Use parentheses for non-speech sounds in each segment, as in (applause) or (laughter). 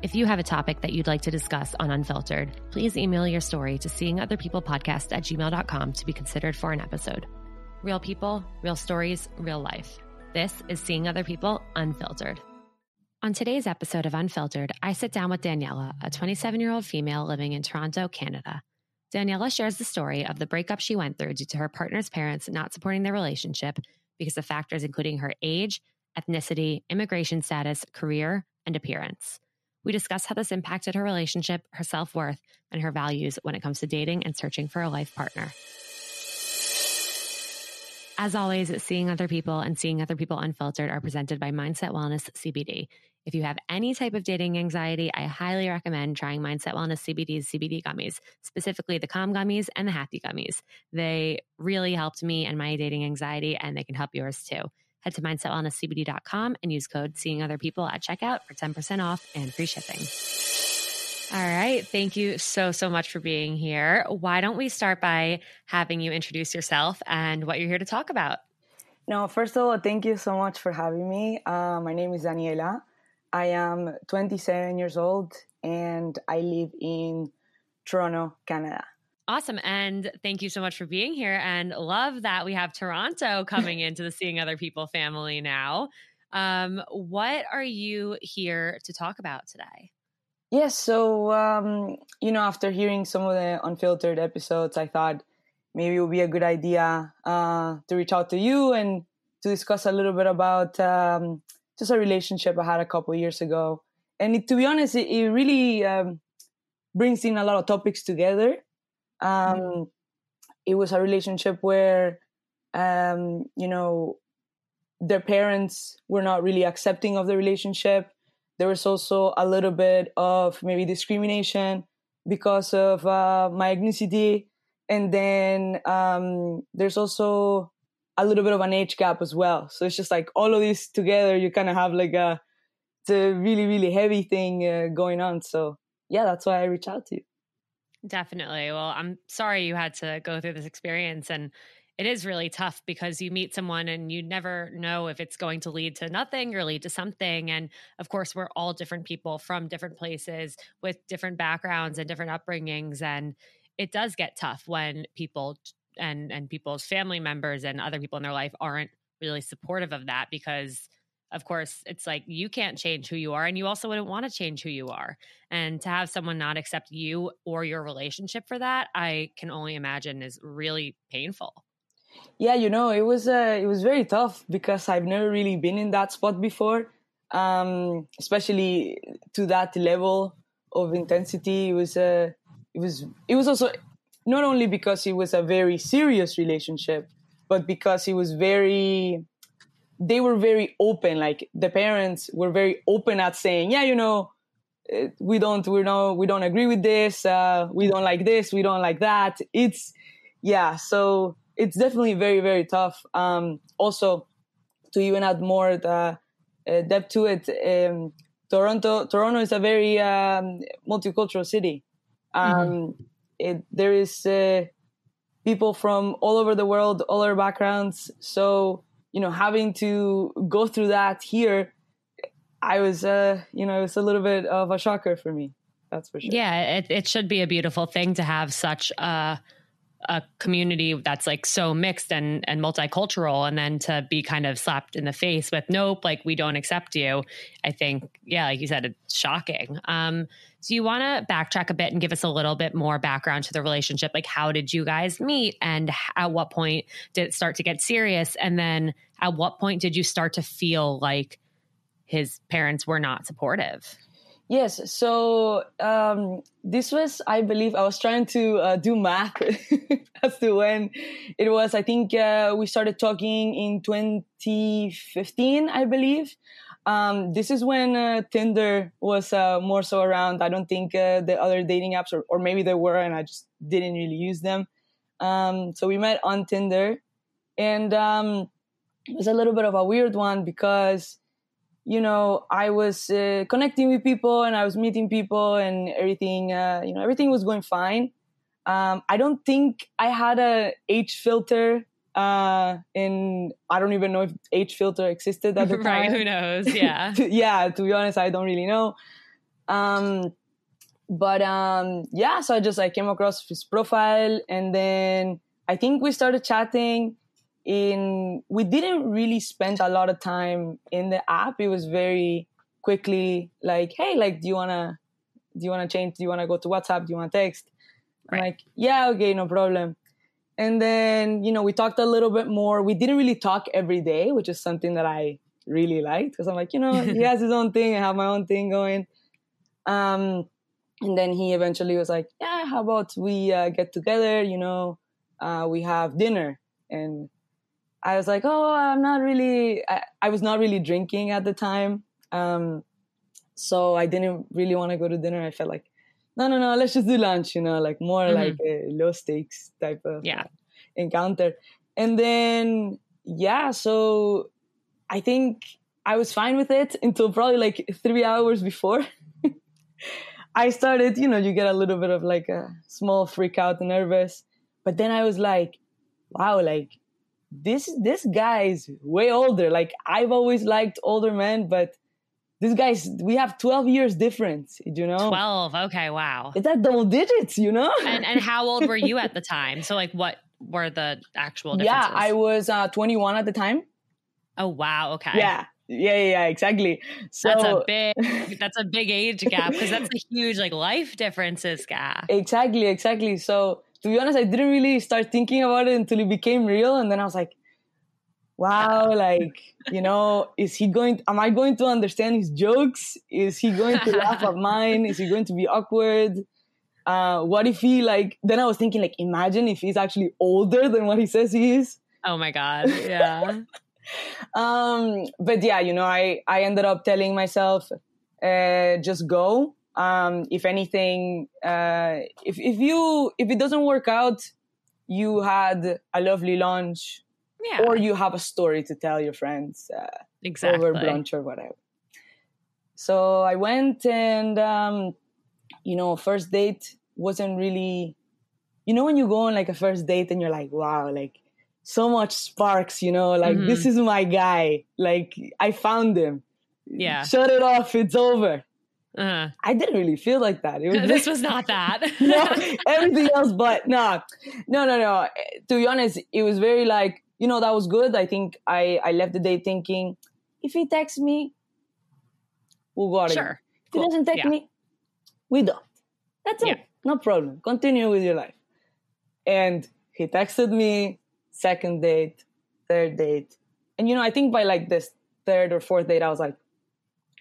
If you have a topic that you'd like to discuss on Unfiltered, please email your story to seeingotherpeoplepodcast at gmail.com to be considered for an episode. Real people, real stories, real life. This is Seeing Other People Unfiltered. On today's episode of Unfiltered, I sit down with Daniela, a 27 year old female living in Toronto, Canada. Daniela shares the story of the breakup she went through due to her partner's parents not supporting their relationship because of factors including her age, ethnicity, immigration status, career, and appearance. We discuss how this impacted her relationship, her self worth, and her values when it comes to dating and searching for a life partner. As always, seeing other people and seeing other people unfiltered are presented by Mindset Wellness CBD. If you have any type of dating anxiety, I highly recommend trying Mindset Wellness CBD's CBD gummies, specifically the Calm gummies and the Happy gummies. They really helped me and my dating anxiety, and they can help yours too. Head to mindsetwellnesscbd.com and use code Seeing Other People at checkout for 10% off and free shipping. All right. Thank you so, so much for being here. Why don't we start by having you introduce yourself and what you're here to talk about? No, first of all, thank you so much for having me. Uh, my name is Daniela. I am 27 years old and I live in Toronto, Canada. Awesome. And thank you so much for being here. And love that we have Toronto (laughs) coming into the Seeing Other People family now. Um, what are you here to talk about today? Yes. so, um, you know, after hearing some of the unfiltered episodes, I thought maybe it would be a good idea uh, to reach out to you and to discuss a little bit about um, just a relationship I had a couple years ago. And it, to be honest, it, it really um, brings in a lot of topics together. Um, mm-hmm. It was a relationship where, um, you know, their parents were not really accepting of the relationship. There was also a little bit of maybe discrimination because of uh, my ethnicity. And then um, there's also a little bit of an age gap as well. So it's just like all of this together, you kind of have like a, it's a really, really heavy thing uh, going on. So yeah, that's why I reached out to you. Definitely. Well, I'm sorry you had to go through this experience. And it is really tough because you meet someone and you never know if it's going to lead to nothing or lead to something. And of course, we're all different people from different places with different backgrounds and different upbringings. And it does get tough when people and and people's family members and other people in their life aren't really supportive of that because of course it's like you can't change who you are and you also wouldn't want to change who you are and to have someone not accept you or your relationship for that i can only imagine is really painful yeah, you know, it was uh, it was very tough because I've never really been in that spot before, um, especially to that level of intensity. It was uh, it was it was also not only because it was a very serious relationship, but because it was very they were very open. Like the parents were very open at saying, yeah, you know, eh, we don't we don't we don't agree with this. Uh, we don't like this. We don't like that. It's yeah. So it's definitely very very tough. Um, also, to even add more the uh, depth to it, um, Toronto Toronto is a very um, multicultural city. Um, mm-hmm. it, there is uh, people from all over the world, all our backgrounds. So you know, having to go through that here, I was, uh, you know, it was a little bit of a shocker for me. That's for sure. Yeah, it, it should be a beautiful thing to have such a a community that's like so mixed and and multicultural and then to be kind of slapped in the face with nope like we don't accept you i think yeah like you said it's shocking. Um so you want to backtrack a bit and give us a little bit more background to the relationship? Like how did you guys meet and at what point did it start to get serious? And then at what point did you start to feel like his parents were not supportive Yes. So um, this was, I believe, I was trying to uh, do math (laughs) as to when it was. I think uh, we started talking in 2015, I believe. Um, this is when uh, Tinder was uh, more so around. I don't think uh, the other dating apps, or, or maybe there were, and I just didn't really use them. Um, so we met on Tinder, and um, it was a little bit of a weird one because you know, I was uh, connecting with people and I was meeting people and everything, uh, you know, everything was going fine. Um, I don't think I had a age filter uh, in, I don't even know if age filter existed at the (laughs) time. right, who knows? Yeah. (laughs) yeah, to be honest, I don't really know. Um, but um, yeah, so I just I came across his profile and then I think we started chatting in we didn't really spend a lot of time in the app. It was very quickly like hey like do you want to do you want to change do you want to go to whatsapp do you want to text right. like yeah okay no problem. And then you know we talked a little bit more. We didn't really talk every day which is something that i really liked because i'm like you know (laughs) he has his own thing i have my own thing going. Um and then he eventually was like yeah how about we uh, get together you know uh, we have dinner. And I was like, oh, I'm not really, I, I was not really drinking at the time. Um, so I didn't really want to go to dinner. I felt like, no, no, no, let's just do lunch, you know, like more mm-hmm. like a low stakes type of yeah. encounter. And then, yeah, so I think I was fine with it until probably like three hours before. (laughs) I started, you know, you get a little bit of like a small freak out nervous. But then I was like, wow, like this this guy is way older. Like I've always liked older men, but this guy's we have 12 years difference you know? 12 okay wow. It's at double digits you know? And, and how old were you at the (laughs) time? So like what were the actual differences? yeah i was uh, 21 at the time. Oh wow okay. Yeah yeah yeah, exactly. So that's a (laughs) big that's a big age gap because that's a huge like life differences gap. Exactly exactly. So to be honest, I didn't really start thinking about it until it became real. And then I was like, wow, (laughs) like, you know, is he going, am I going to understand his jokes? Is he going to laugh at mine? Is he going to be awkward? Uh, what if he like, then I was thinking like, imagine if he's actually older than what he says he is. Oh my God. Yeah. (laughs) um, but yeah, you know, I, I ended up telling myself, uh, just go. Um, if anything, uh, if if you if it doesn't work out, you had a lovely lunch, Yeah. or you have a story to tell your friends uh, exactly. over brunch or whatever. So I went and um, you know, first date wasn't really you know when you go on like a first date and you're like, wow, like so much sparks, you know, like this is my guy. Like I found him. Yeah. Shut it off, it's over. Uh-huh. I didn't really feel like that. It was (laughs) this was not (laughs) that. (laughs) no, everything else but no no no no to be honest it was very like you know that was good i think i i left the day thinking if he texts me we'll go out sure. if he doesn't text Yeah. me we don't that's Yeah. it no problem continue with your life and he texted me second date third date and you know i think by like this third or fourth date i was like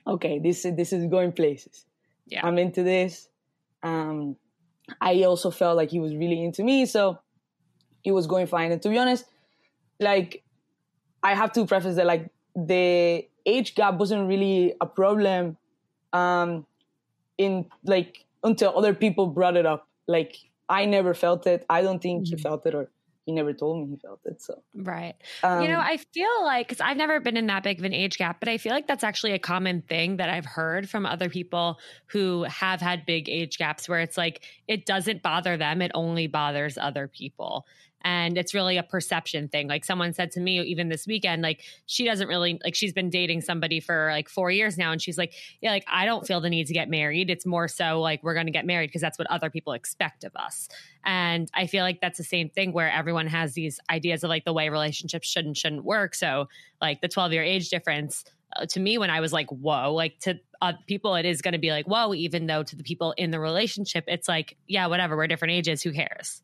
okay this is this is going places. Yeah. i'm into this. Um i also felt like he was really into me so it was going fine. And to be honest like i have to preface that like the age gap wasn't really a problem um in like until other people brought it up. Like i never felt it. I don't think he Mhm. felt it or he never told me he felt it so Right. um, you know, I feel like because I've never been in that big of an age gap, but I feel like that's actually a common thing that I've heard from other people who have had big age gaps where it's like it doesn't bother them, it only bothers other people. And it's really a perception thing. Like someone said to me even this weekend, like she doesn't really like she's been dating somebody for like four years now. And she's like, Yeah, like I don't feel the need to get married. It's more so like we're gonna get married because that's what other people expect of us. And I feel like that's the same thing where everyone has these ideas of like the way relationships should and shouldn't work. So, like the 12 year age difference uh, to me, when I was like, whoa, like to uh, people, it is going to be like, whoa, even though to the people in the relationship, it's like, yeah, whatever, we're different ages. Who cares?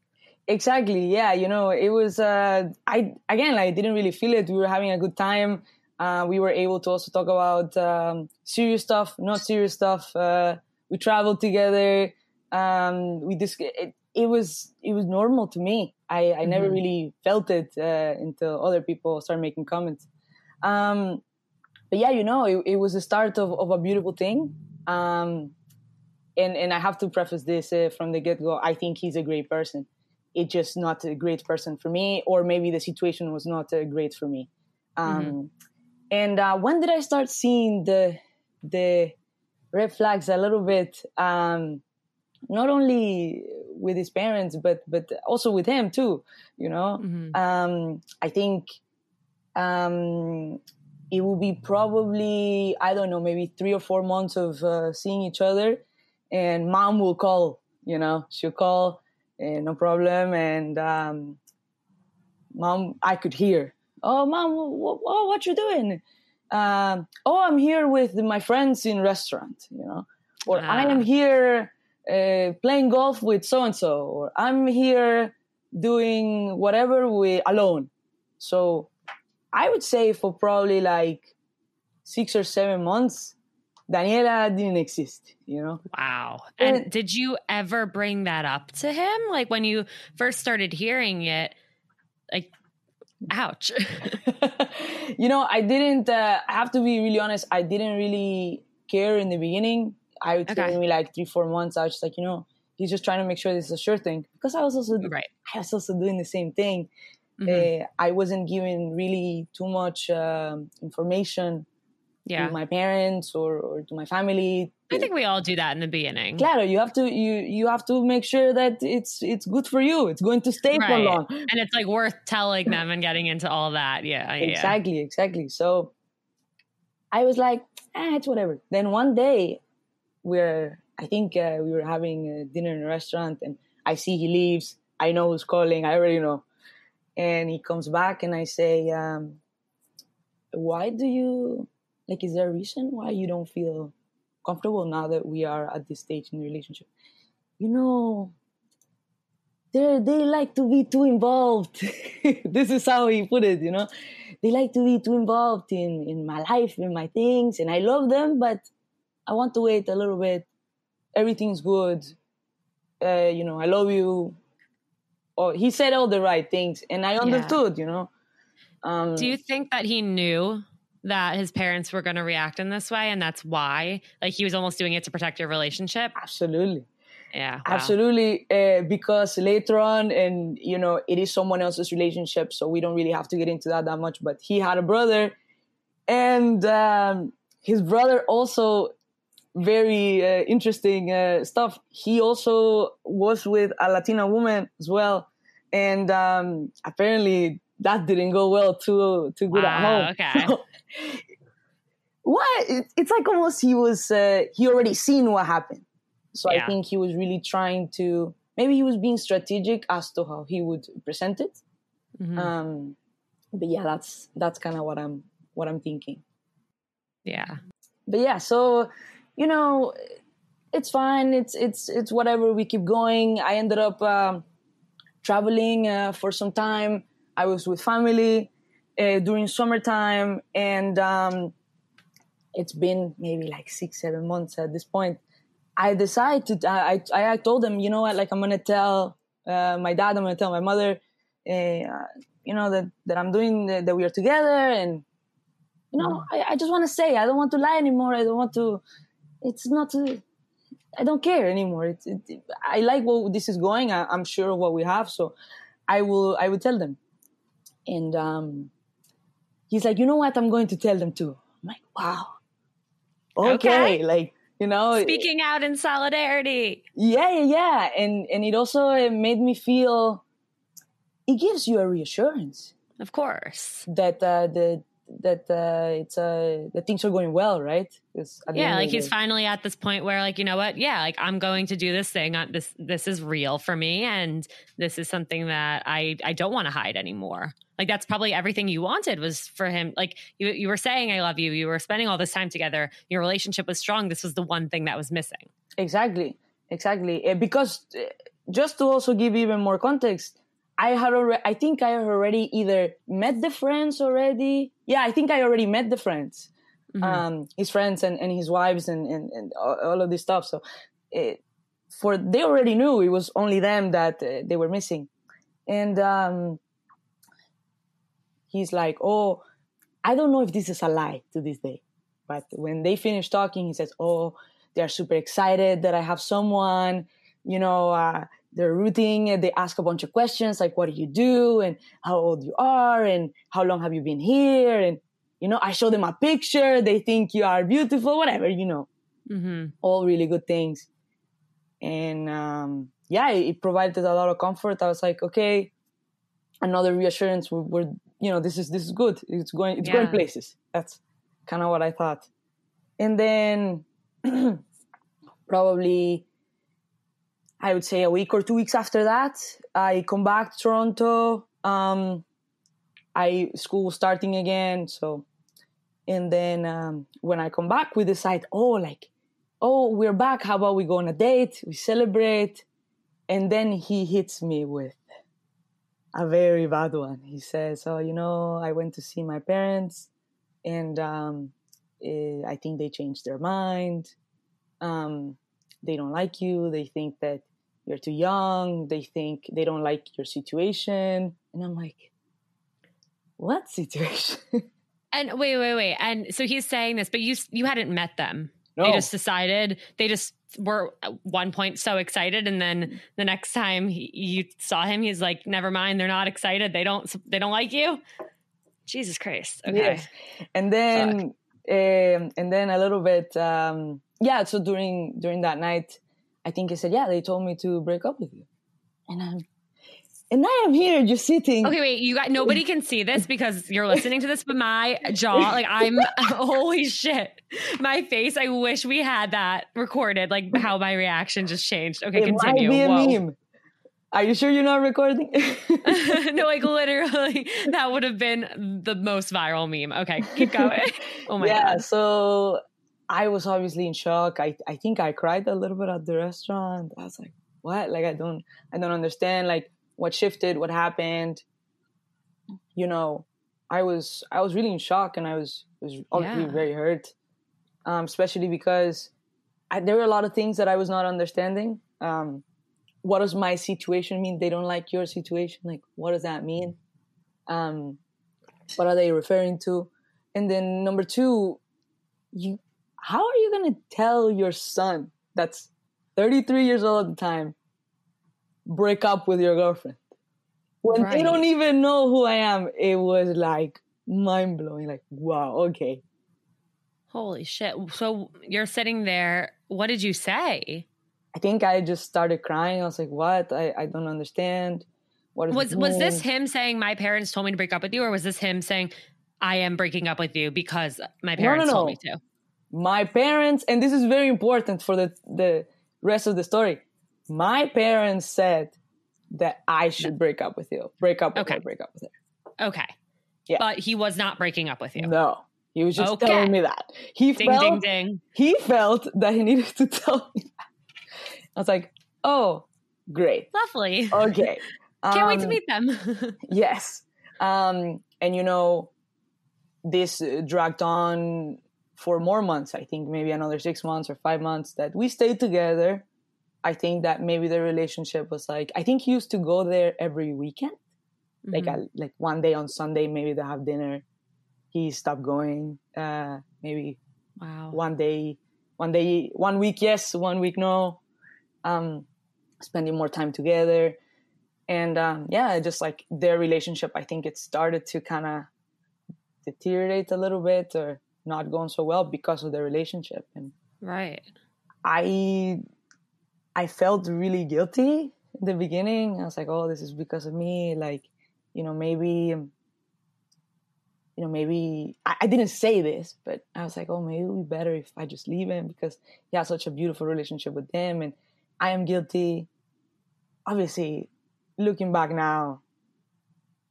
Exactly yeah you know it was uh i again i didn't really feel it. We were having a good time. Uh we were able to also talk about um serious stuff not serious stuff. Uh we traveled together. Um we just it, it was it was normal to me. I i never Mhm. really felt it uh until other people started making comments. Um but yeah you know it, it was the start of, of a beautiful thing. Um and and i have to preface this uh, from the get-go. I think he's a great person it's just not a great person for me or maybe the situation was not uh, great for me um, and uh, when did i start seeing the the red flags a little bit um, not only with his parents but but also with him too you know Mhm. um, I think um, it will be probably I don't know maybe three or four months of uh, seeing each other, and mom will call. You know, she'll call, and no problem. And um, mom, I could hear, "Oh, mom, what, what, what you doing?" Um, oh, I'm here with my friends in restaurant. You know, or I am Ah. here uh, playing golf with so and so, or I'm here doing whatever with alone. So I would say for probably like six or seven months, Daniela didn't exist, you know? Wow. And And- did you ever bring that up to him? Like when you first started hearing it, like, ouch. (laughs) (laughs) you know, I didn't, uh, I have to be really honest, I didn't really care in the beginning. I would Okay. maybe like three, four months, I was just like, you know, he's just trying to make sure this is a sure thing. Because I was also, right. I was also doing the same thing. Mhm. Uh, I wasn't given really too much um, information yeah. to my parents or, or to my family. I think we all do that in the beginning. Claro, you have to you you have to make sure that it's it's good for you. It's going to stay for long. And it's like worth telling them and getting into all that. Yeah. yeah. Exactly, exactly. So I was like, eh, it's whatever. Then one day, we're I think uh, we were having a dinner in a restaurant, and I see he leaves. I know who's calling. I already know. And he comes back, and I say, um, "Why do you like? Is there a reason why you don't feel comfortable now that we are at this stage in the relationship? You know." They they like to be too involved. (laughs) this is how he put it, you know they like to be too involved in in my life in my things and i love them but i want to wait a little bit everything's good uh, you know i love you or he said all the right things and i understood you know um Do you think that he knew that his parents were going to react in this way and that's why like he was almost doing it to protect your relationship. Absolutely. Yeah wow. absolutely uh, because later on and you know it is someone else's relationship so we don't really have to get into that that much but he had a brother and um, his brother also very uh, interesting uh, stuff. He also was with a latina woman as well and um, apparently that didn't go well too too good at home. Okay. (laughs) What it's like almost he was uh, he already seen what happened. So Yeah. i think he was really trying to maybe he was being strategic as to how he would present it. Mhm. um but yeah that's that's kind of what i'm what i'm thinking. Yeah. But yeah so you know it's fine. It's it's it's whatever. We keep going. I ended up um, traveling uh, for some time i was with family uh, during summertime and um, it's been maybe like six seven months at this point. I decided to i i, I told them you know what? Like i'm gonna tell uh, my dad i'm gonna tell my mother uh, you know that that i'm doing that, that we are together and you know i, I just want to say i don't want to lie anymore. I don't want to it's not to, i don't care anymore. It's it, i like what this is going. I, i'm sure of what we have so i will i will tell them and um he's like you know what? I'm going to tell them too. I'm like wow. Okay, Okay. like you know speaking out in solidarity. Yeah yeah yeah. And and it also uh, made me feel it gives you a reassurance. Of course. That uh, the that uh, it's uh, that things are going well, right? yeah like he's finally at this point where like you know what? Yeah like i'm going to do this thing. Uh, this this is real for me and this is something that i i don't want to hide anymore like that's probably everything you wanted was for him like you, you were saying i love you you were spending all this time together your relationship was strong this was the one thing that was missing Exactly, exactly. Uh, because uh, just to also give even more context, I had already. I think I already either met the friends already. Yeah, I think I already met the friends, Mhm. um, his friends and, and his wives and, and, and all all of this stuff. So, it, for they already knew it was only them that uh, they were missing, and um, he's like, "Oh, I don't know if this is a lie to this day." But when they finish talking, he says, "Oh, they're super excited that I have someone. You know, uh, they're rooting. and They ask a bunch of questions like, "What do you do?" and "How old you are?" and "How long have you been here?" and you know, I show them a picture. They think you are beautiful. Whatever, you know, Mhm. all really good things. And um, yeah, it, provided a lot of comfort. I was like, okay, another reassurance. We're you know, this is this is good. It's going it's going places. That's kind of what I thought. And then (clears throat) probably I would say a week or two weeks after that, I come back to Toronto. Um, I school starting again, so and then um, when I come back, we decide, oh, like, oh, we're back. How about we go on a date? We celebrate, and then he hits me with a very bad one. He says, "Oh, you know, I went to see my parents, and um, eh, I think they changed their mind. Um, they don't like you. They think that you're too young. They think they don't like your situation." And I'm like, "What situation?" (laughs) and wait wait wait and so he's saying this but you you hadn't met them no, they just decided they just were at one point so excited and then the next time he, you saw him he's like never mind they're not excited. They don't they don't like you. Jesus christ. Okay. Yes. And then um, and then a little bit um, yeah, so during during that night I think he said, Yeah, they told me to break up with you. And I'm and I am here just sitting okay wait you got nobody can see this because you're listening to this but my jaw like i'm (laughs) holy shit my face i wish we had that recorded like how my reaction just changed okay it continue might be a Whoa. meme. Are you sure you're not recording? (laughs) no, like (laughs) literally, that would have been the most viral meme. Okay, keep going. Oh my yeah, god. so I was obviously in shock. I I think I cried a little bit at the restaurant. I was like, "What? Like I don't I don't understand like what shifted, what happened." You know, I was I was really in shock and I was was obviously Yeah. very hurt. Um especially because I, there were a lot of things that I was not understanding. Um what does my situation mean? They don't like your situation. Like what does that mean? Um what are they referring to? and then number two, you how are you gonna tell your son that's 33 years old at the time break up with your girlfriend when right. they don't even know who I am? It was like mind blowing. Like wow, okay. Holy shit! So you're sitting there. What did you say? I think I just started crying. I was like, "What? I, I don't understand." What was was this him saying my parents told me to break up with you, or was this him saying I am breaking up with you because my parents no, no, no. told me to? My parents, and this is very important for the the rest of the story. My parents said that I should break up with you. Break up with okay. her, break up with her. Okay. Yeah. But he was not breaking up with you. No. He was just okay. telling me that. He ding, felt ding, ding. he felt that he needed to (laughs) tell me that. I was like, oh, great. Lovely. Okay. (laughs) Can't um, wait to um, meet them. (laughs) yes. Um, and you know, this dragged on for more months. I think maybe another six months or five months that we stayed together. I think that maybe the relationship was like I think he used to go there every weekend, mm-hmm. like a, like one day on Sunday maybe they have dinner. He stopped going. Uh, maybe wow. one day, one day, one week yes, one week no. Um, spending more time together, and um, yeah, just like their relationship, I think it started to kind of deteriorate a little bit or not going so well because of the relationship. And right, I I felt really guilty in the beginning. I was like, oh, this is because of me. Like, you know, maybe, you know, maybe I, I, didn't say this, but I was like, oh, maybe it would be better if I just leave him because he has such a beautiful relationship with them. And I am guilty. Obviously, looking back now,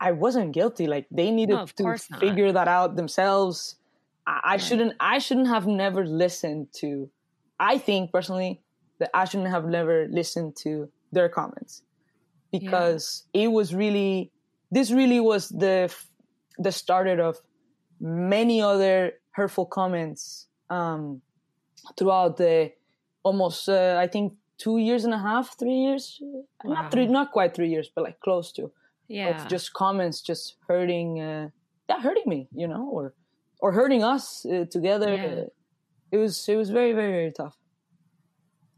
I wasn't guilty. Like they needed no, to figure that out themselves. I, I shouldn't. I shouldn't have never listened to. I think personally, that I shouldn't have never listened to their comments because yeah. it was really this really was the the started of many other hurtful comments um, throughout the almost uh, I think two years and a half, three years, wow. not three, not quite three years, but like close to. Yeah, of just comments just hurting, uh, yeah, hurting me, you know, or or hurting us uh, together. Yeah. it was it was very very very tough.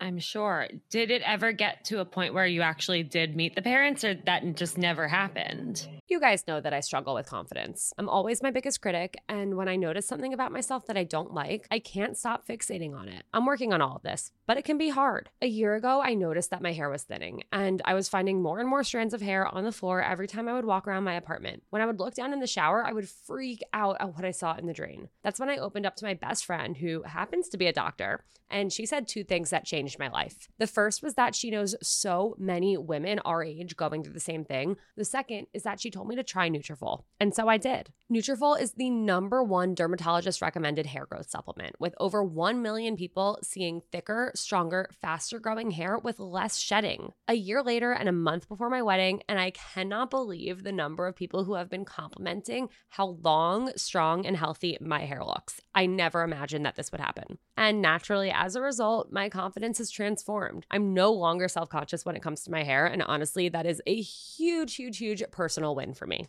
I'm sure. Did it ever get to a point where you actually did meet the parents or that just never happened? You guys know that I struggle with confidence. I'm always my biggest critic, and when I notice something about myself that I don't like, I can't stop fixating on it. I'm working on all of this, but it can be hard. A year ago, I noticed that my hair was thinning, and I was finding more and more strands of hair on the floor every time I would walk around my apartment. When I would look down in the shower, I would freak out at what I saw in the drain. That's when I opened up to my best friend, who happens to be a doctor, and she said two things that changed my life. The first was that she knows so many women our age going through the same thing. The second is that she told me to try Nutrafol. And so I did. Nutrafol is the number one dermatologist recommended hair growth supplement with over 1 million people seeing thicker, stronger, faster growing hair with less shedding. A year later and a month before my wedding, and I cannot believe the number of people who have been complimenting how long, strong, and healthy my hair looks. I never imagined that this would happen. And naturally, as a result, my confidence has transformed. I'm no longer self conscious when it comes to my hair. And honestly, that is a huge, huge, huge personal win for me.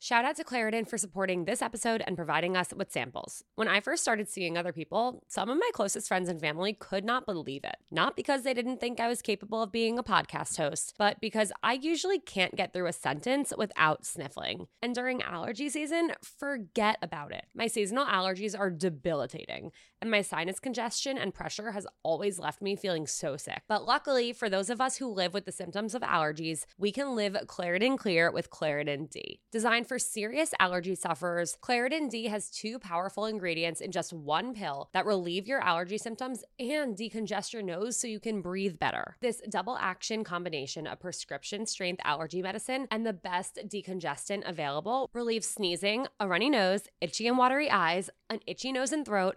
Shout out to Claritin for supporting this episode and providing us with samples. When I first started seeing other people, some of my closest friends and family could not believe it. Not because they didn't think I was capable of being a podcast host, but because I usually can't get through a sentence without sniffling. And during allergy season, forget about it. My seasonal allergies are debilitating. And my sinus congestion and pressure has always left me feeling so sick. But luckily, for those of us who live with the symptoms of allergies, we can live Claritin Clear with Claritin D. Designed for serious allergy sufferers, Claritin D has two powerful ingredients in just one pill that relieve your allergy symptoms and decongest your nose so you can breathe better. This double action combination of prescription strength allergy medicine and the best decongestant available relieves sneezing, a runny nose, itchy and watery eyes, an itchy nose and throat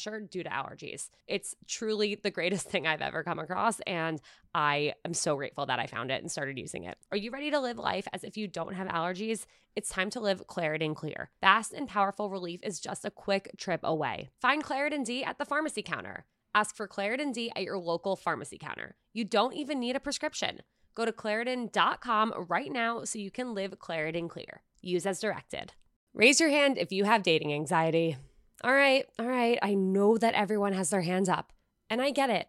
pressure due to allergies. It's truly the greatest (laughs) thing I've ever come across. And I am so grateful that I found it and started using it. Are you ready to live life as if you don't have allergies? It's time to live Claritin Clear. Fast and powerful relief is just a quick trip away. Find Claritin D at the pharmacy counter. Ask for Claritin D at your local pharmacy counter. You don't even need a prescription. Go to Claritin.com right now so you can live Claritin Clear. Use as directed. Raise your hand if you have dating anxiety. All right, all right. I know that everyone has their hands up, and I get it.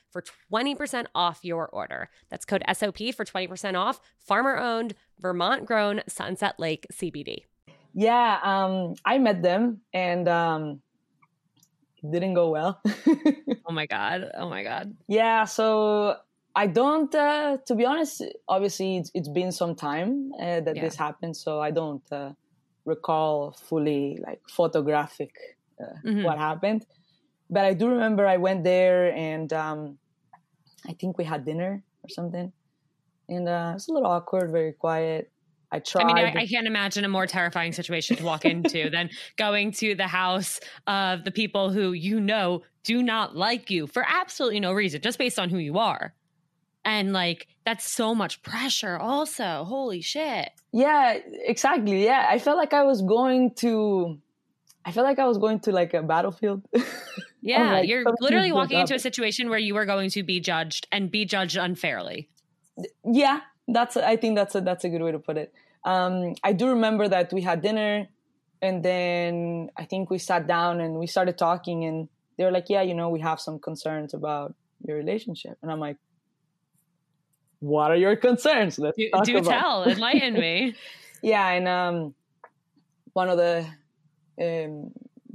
for 20% off your order. That's code SOP for 20% off. Farmer owned, Vermont grown Sunset Lake CBD. Yeah, um, I met them and um, didn't go well. (laughs) oh my God. Oh my God. Yeah, so I don't, uh, to be honest, obviously it's, it's been some time uh, that yeah. this happened, so I don't uh, recall fully, like, photographic uh, mm-hmm. what happened. But I do remember I went there and um, I think we had dinner or something and uh, it's a little awkward, very quiet. I tried. I mean, I, I, can't imagine a more terrifying situation to walk into (laughs) than going to the house of the people who you know do not like you for absolutely no reason, just based on who you are. And like, that's so much pressure, also. Holy shit. Yeah, exactly. Yeah. I felt like I was going to, I felt like I was going to like a battlefield. (laughs) yeah. you're literally walking into a situation where you are going to be judged and be judged unfairly yeah, that's I think that's a that's a good way to put it. Um, I do remember that we had dinner, and then I think we sat down and we started talking, and they were like, "Yeah, you know, we have some concerns about your relationship," and I'm like, "What are your concerns? Let's do, talk do about tell, enlighten me." (laughs) yeah, and um, one of the um,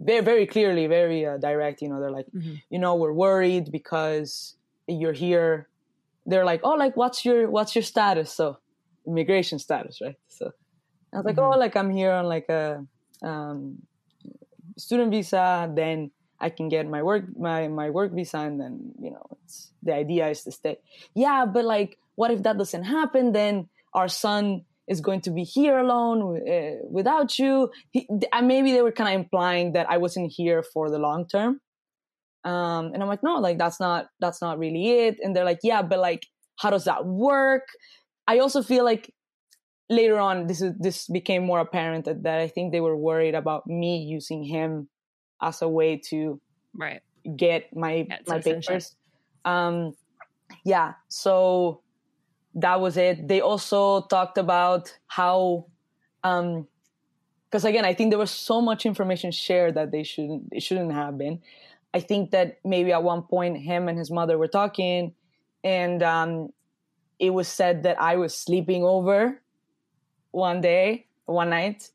very very clearly, very uh, direct. You know, they're like, mm-hmm. you know, we're worried because you're here they're like, oh, like what's your what's your status? So immigration status, right? So I was like, mm-hmm. oh, like I'm here on like a um, student visa. Then I can get my work my my work visa, and then you know, it's the idea is to stay. Yeah, but like, what if that doesn't happen? Then our son is going to be here alone uh, without you. He, and maybe they were kind of implying that I wasn't here for the long term. Um, and I'm like, no, like that's not that's not really it. And they're like, yeah, but like, how does that work? I also feel like later on this is this became more apparent that, that I think they were worried about me using him as a way to right get my my papers. Um, yeah, so that was it. They also talked about how, um, because again, I think there was so much information shared that they shouldn't it shouldn't have been. I think that maybe at one point him and his mother were talking, and um, it was said that I was sleeping over one day, one night,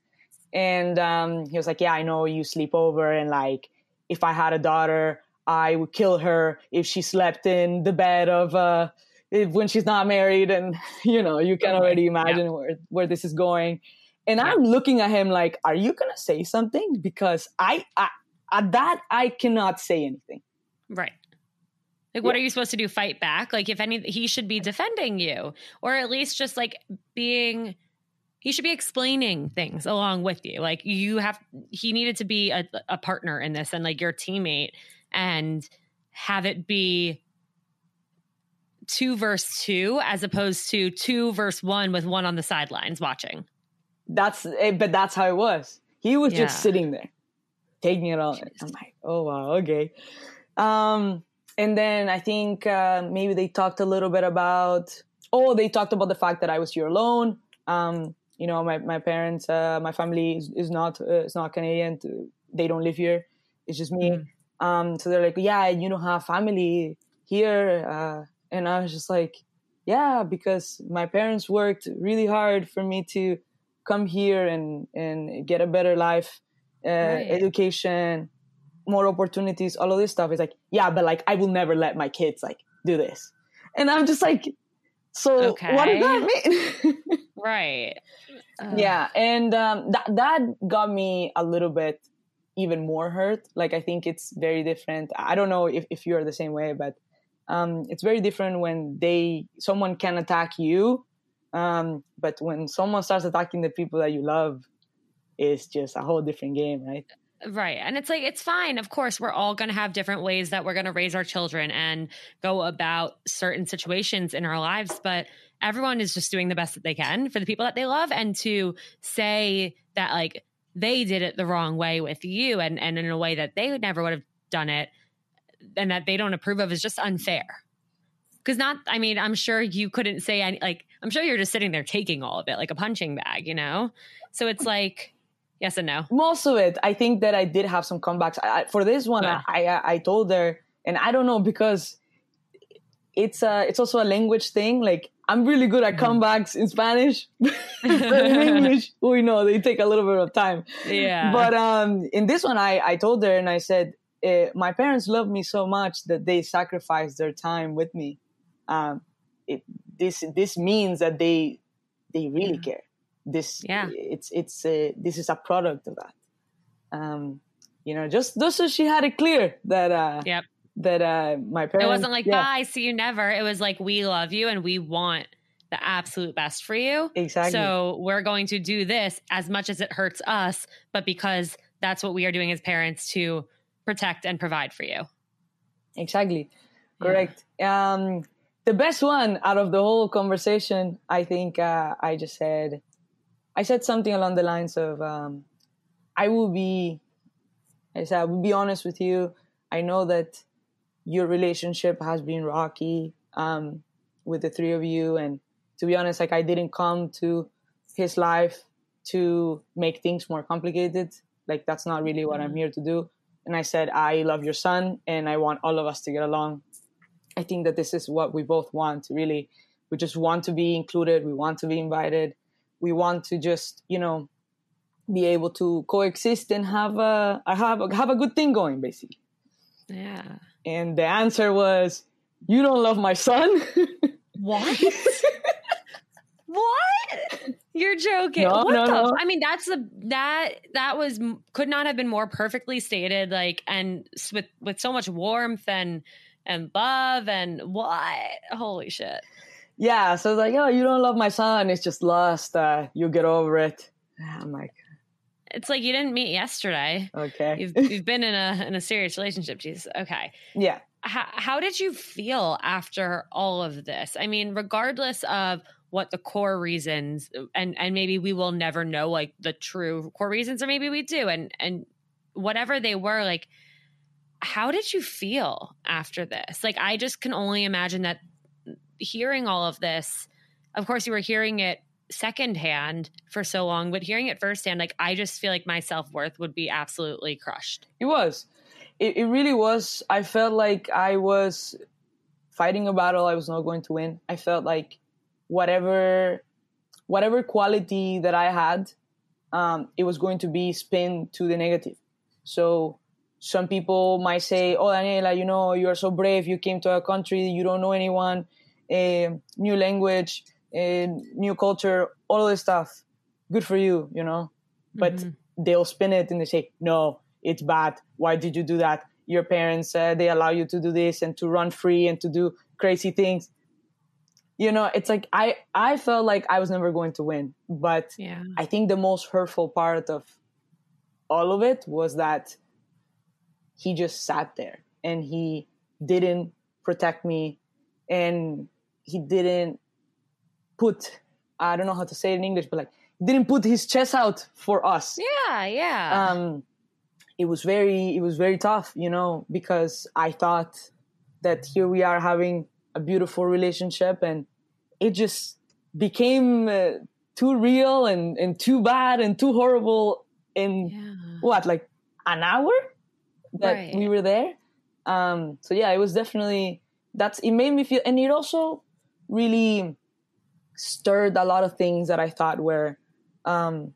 and um, he was like, "Yeah, I know you sleep over, and like if I had a daughter, I would kill her if she slept in the bed of uh, when she's not married." And (laughs) you know, you can already imagine yeah. where where this is going. And yeah. I'm looking at him like, "Are you gonna say something?" Because I, I at that I cannot say anything. Right. Like, what are you supposed to do? Fight back? Like, if any, he should be defending you, or at least just like being he should be explaining things along with you. Like you have, he needed to be a, a partner in this and like your teammate and have it be two verse two as opposed to two verse one with one on the sidelines watching. That's, eh, but that's how it was. He was yeah. just sitting there taking it all. I'm like, oh wow, okay. Um, and then I think uh, maybe they talked a little bit about. Oh, they talked about the fact that I was here alone. Um, you know, my, my parents, uh, my family is, is not uh, is not Canadian. They don't live here. It's just me. Mm-hmm. Um, so they're like, yeah, you don't have family here, uh, and I was just like, yeah, because my parents worked really hard for me to come here and and get a better life, uh, right. education, more opportunities, all of this stuff. It's like, yeah, but like I will never let my kids like do this, and I'm just like, so okay. what does that mean? (laughs) right. Uh, yeah, and um, that that got me a little bit even more hurt. Like I think it's very different. I don't know if, if you're the same way, but um, it's very different when they someone can attack you, um, but when someone starts attacking the people that you love, it's just a whole different game, right? Right. And it's like, it's fine. Of course, we're all going to have different ways that we're going to raise our children and go about certain situations in our lives. But everyone is just doing the best that they can for the people that they love. And to say that, like, they did it the wrong way with you and, and in a way that they never would have done it and that they don't approve of is just unfair. Because not, I mean, I'm sure you couldn't say any, like, I'm sure you're just sitting there taking all of it like a punching bag, you know? So it's like, Yes and no. Most of it, I think that I did have some comebacks. I, for this one, yeah. I, I, I told her, and I don't know because it's a it's also a language thing. Like I'm really good at mm-hmm. comebacks in Spanish, (laughs) but in (laughs) English, we know they take a little bit of time. Yeah. But um, in this one, I I told her and I said, eh, my parents love me so much that they sacrificed their time with me. Um, it, this this means that they they really yeah. care. This yeah. it's it's a, this is a product of that. Um you know just just so she had it clear that uh yep. that uh my parents it wasn't like yeah. bye see you never. It was like we love you and we want the absolute best for you. Exactly. So we're going to do this as much as it hurts us but because that's what we are doing as parents to protect and provide for you exactly correct yeah. um the best one out of the whole conversation i think uh, i just said I said something along the lines of, um, I will be, I said, I will be honest with you. I know that your relationship has been rocky um, with the three of you. And to be honest, like I didn't come to his life to make things more complicated. Like that's not really what I'm mm-hmm. here to do. And I said, I love your son and I want all of us to get along. I think that this is what we both want really. We just want to be included. We want to be invited we want to just you know be able to coexist and have a have a, have a good thing going basically yeah and the answer was you don't love my son (laughs) what (laughs) what you're joking no, what no, the no. i mean that's a that that was could not have been more perfectly stated like and with with so much warmth and and love and what holy shit yeah, so it's like, oh, you don't love my son. It's just lust. Uh, you get over it. I'm like, it's like you didn't meet yesterday. Okay, you've you've been in a in a serious relationship. Jesus. Okay. Yeah. How how did you feel after all of this? I mean, regardless of what the core reasons uh, and and maybe we will never know like the true core reasons or maybe we do and and whatever they were like how did you feel after this? Like i just can only imagine that mm, hearing all of this of course you were hearing it secondhand for so long but hearing it firsthand like i just feel like my self-worth would be absolutely crushed. It was. It, it really was. I felt like i was fighting a battle i was not going to win. I felt like whatever whatever quality that I had, um, it was going to be spin to the negative. So some people might say, "Oh, Daniela, you know, you are so brave. You came to a country you don't know anyone, a new language, a new culture, all of this stuff. Good for you, you know." But mm-hmm. they'll spin it and they say, "No, it's bad. Why did you do that? Your parents uh, they allow you to do this and to run free and to do crazy things." You know it's like i i felt like i was never going to win but yeah. i think the most hurtful part of all of it was that he just sat there and he didn't protect me and he didn't put i don't know how to say it in english but like didn't put his chest out for us yeah yeah um it was very it was very tough you know because i thought that here we are having a beautiful relationship and it just became uh, too real and, and too bad and too horrible in yeah. what like an hour that right. we were there um so yeah it was definitely that's it made me feel and it also really stirred a lot of things that i thought were um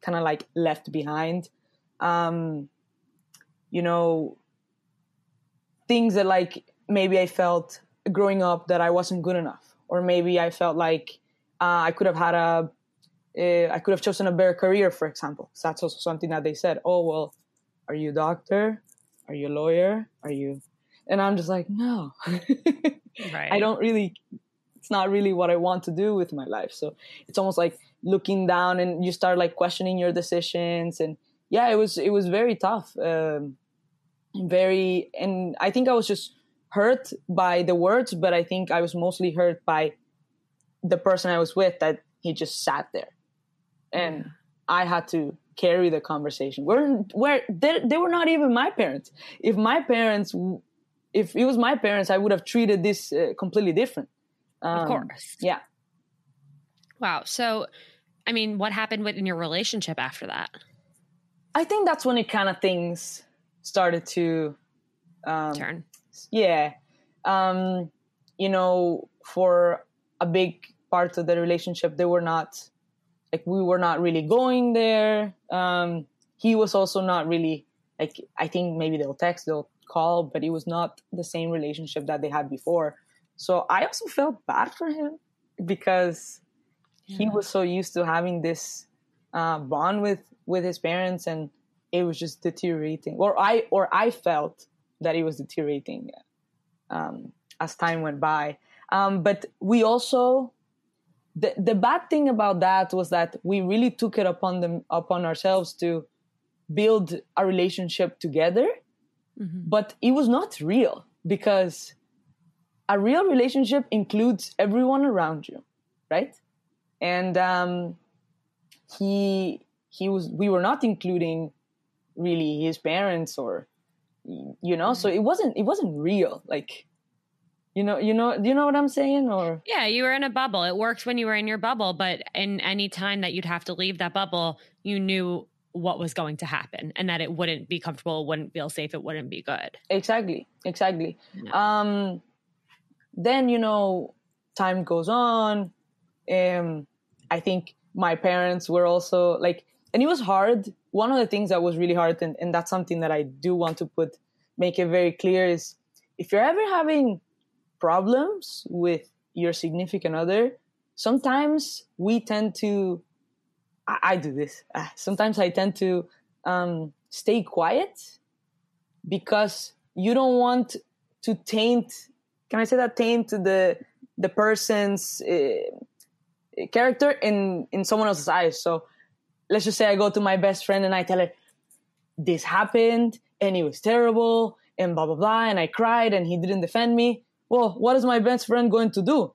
kind of like left behind um you know things that like maybe i felt growing up that i wasn't good enough or maybe I felt like uh, I could have had a uh, I could have chosen a better career, for example. So that's also something that they said. Oh well, are you a doctor? Are you a lawyer? Are you? And I'm just like, no, (laughs) right. I don't really. It's not really what I want to do with my life. So it's almost like looking down, and you start like questioning your decisions. And yeah, it was it was very tough, um, very. And I think I was just hurt by the words, but I think I was mostly hurt by the person I was with that he just sat there. And yeah. I had to carry the conversation. Where where they, they were not even my parents. If my parents if it was my parents, I would have treated this uh, completely different. Um, of course. Yeah. Wow. So, I mean, what happened within your relationship after that? I think that's when it kind of things started to um, turn yeah. Um you know for a big part of the relationship they were not like we were not really going there. Um he was also not really like i think maybe they'll text they'll call but it was not the same relationship that they had before. So i also felt bad for him because yeah. he was so used to having this uh, bond with with his parents and it was just deteriorating. Or i or i felt that it was deteriorating um, as time went by. Um, but we also the the bad thing about that was that we really took it upon them upon ourselves to build a relationship together, mm-hmm. but it was not real because a real relationship includes everyone around you, right? And um, he he was we were not including really his parents or you know? So it wasn't it wasn't real like you know you know do you know what i'm saying or? Yeah you were in a bubble. It worked when you were in your bubble but in any time that you'd have to leave that bubble you knew what was going to happen and that it wouldn't be comfortable wouldn't feel safe it wouldn't be good. Exactly exactly. Um then you know time goes on um i think my parents were also like and it was hard one of the things that was really hard and, and that's something that i do want to put make it very clear is if you're ever having problems with your significant other sometimes we tend to i, I do this. Uh, sometimes i tend to um, stay quiet because you don't want to taint can i say that? Taint to the the person's uh, character in in someone else's eyes. So let's just say I go to my best friend and I tell her this happened and it was terrible and blah blah blah and I cried and he didn't defend me. Well, what is my best friend going to do?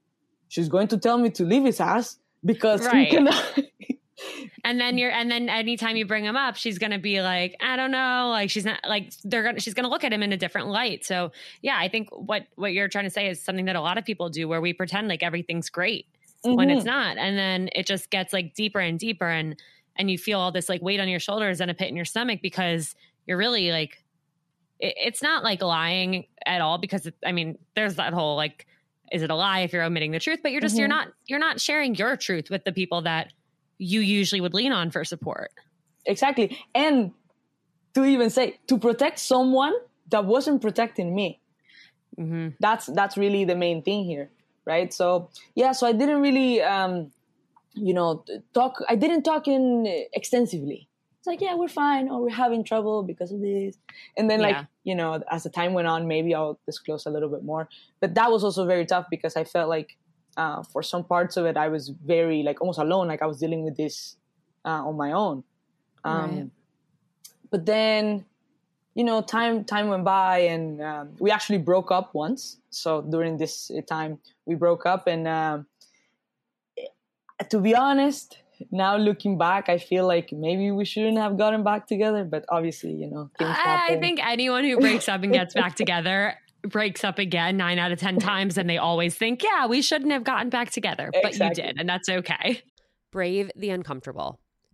she's going to tell me to leave his ass because Right. he cannot. (laughs) and then you're and then anytime you bring him up she's gonna be like i don't know like she's not like they're gonna she's gonna look at him in a different light so yeah i think what what you're trying to say is something that a lot of people do where we pretend like everything's great when Mhm. it's not and then it just gets like deeper and deeper and and you feel all this like weight on your shoulders and a pit in your stomach because you're really like it, it's not like lying at all because it, i mean there's that whole like is it a lie if you're omitting the truth? But you're just you're Mhm. not you're not sharing your truth with the people that you usually would lean on for support. Exactly. And to even say to protect someone that wasn't protecting me. Mm-hmm. that's that's really the main thing here right? So yeah so i didn't really um you know talk i didn't talk in extensively. It's like yeah we're fine. Or we're having trouble because of this. And then like you know as the time went on maybe i'll disclose a little bit more. But that was also very tough because i felt like uh, for some parts of it i was very like almost alone. Like i was dealing with this uh, on my own. Um, Right. but then you know time time went by and um, we actually broke up once. So during this time we broke up and um, to be honest now looking back i feel like maybe we shouldn't have gotten back together but obviously you know things I, happen. I think anyone who breaks up and gets back together breaks up again nine out of ten (laughs) times and they always think yeah we shouldn't have gotten back together but Exactly. you did and that's okay. Brave the uncomfortable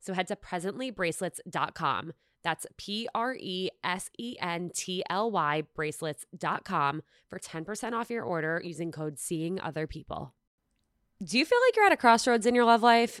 So head to presentlybracelets.com. That's P R E S E N T L Y bracelets.com for 10% off your order using code Seeing Other People. Do you feel like you're at a crossroads in your love life?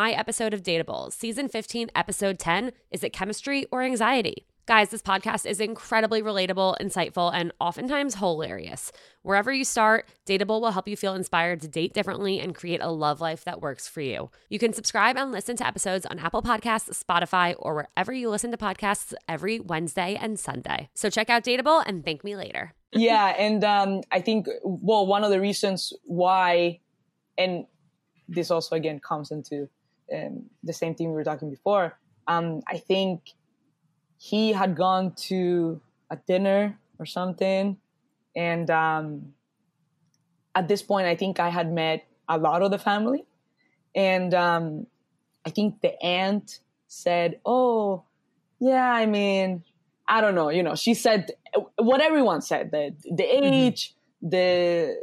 episode of Dateable. Season 15, episode 10 Is it chemistry or anxiety? Guys, this podcast is incredibly relatable, insightful, and oftentimes hilarious. Wherever you start, Dateable will help you feel inspired to date differently and create a love life that works for you. You can subscribe and listen to episodes on Apple Podcasts, Spotify, or wherever you listen to podcasts every Wednesday and Sunday. So check out Dateable and thank me later. yeah and um, i think well one of the reasons why and this also again comes into um, the same thing we were talking before. Um, i think he had gone to a dinner or something and um, at this point i think i had met a lot of the family. And um, i think the aunt said oh yeah i mean i don't know you know she said what everyone said the the age the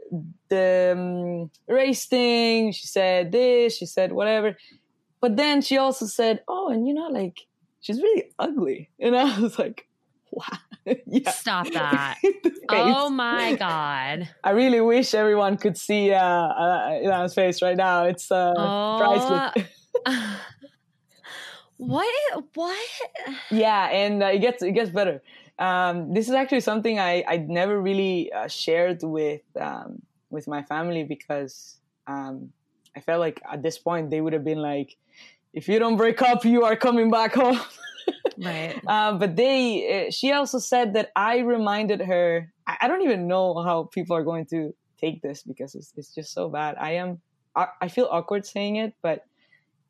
the um, race thing she said this she said whatever but then she also said oh and you know like she's really ugly and i was like wow (laughs) yeah. Stop (laughs) that. In the face. oh my (laughs) god. I really wish everyone could see uh, uh, Ilana's face right now. It's uh, Oh. priceless. what? What? yeah, and uh, it gets it gets better. Um, this is actually something I I never really uh, shared with um, with my family because um, I felt like at this point they would have been like, if you don't break up, you are coming back home. (laughs) Right. Uh, but they, uh, she also said that I reminded her. I, I don't even know how people are going to take this because it's, it's just so bad. I am, I, I feel awkward saying it, but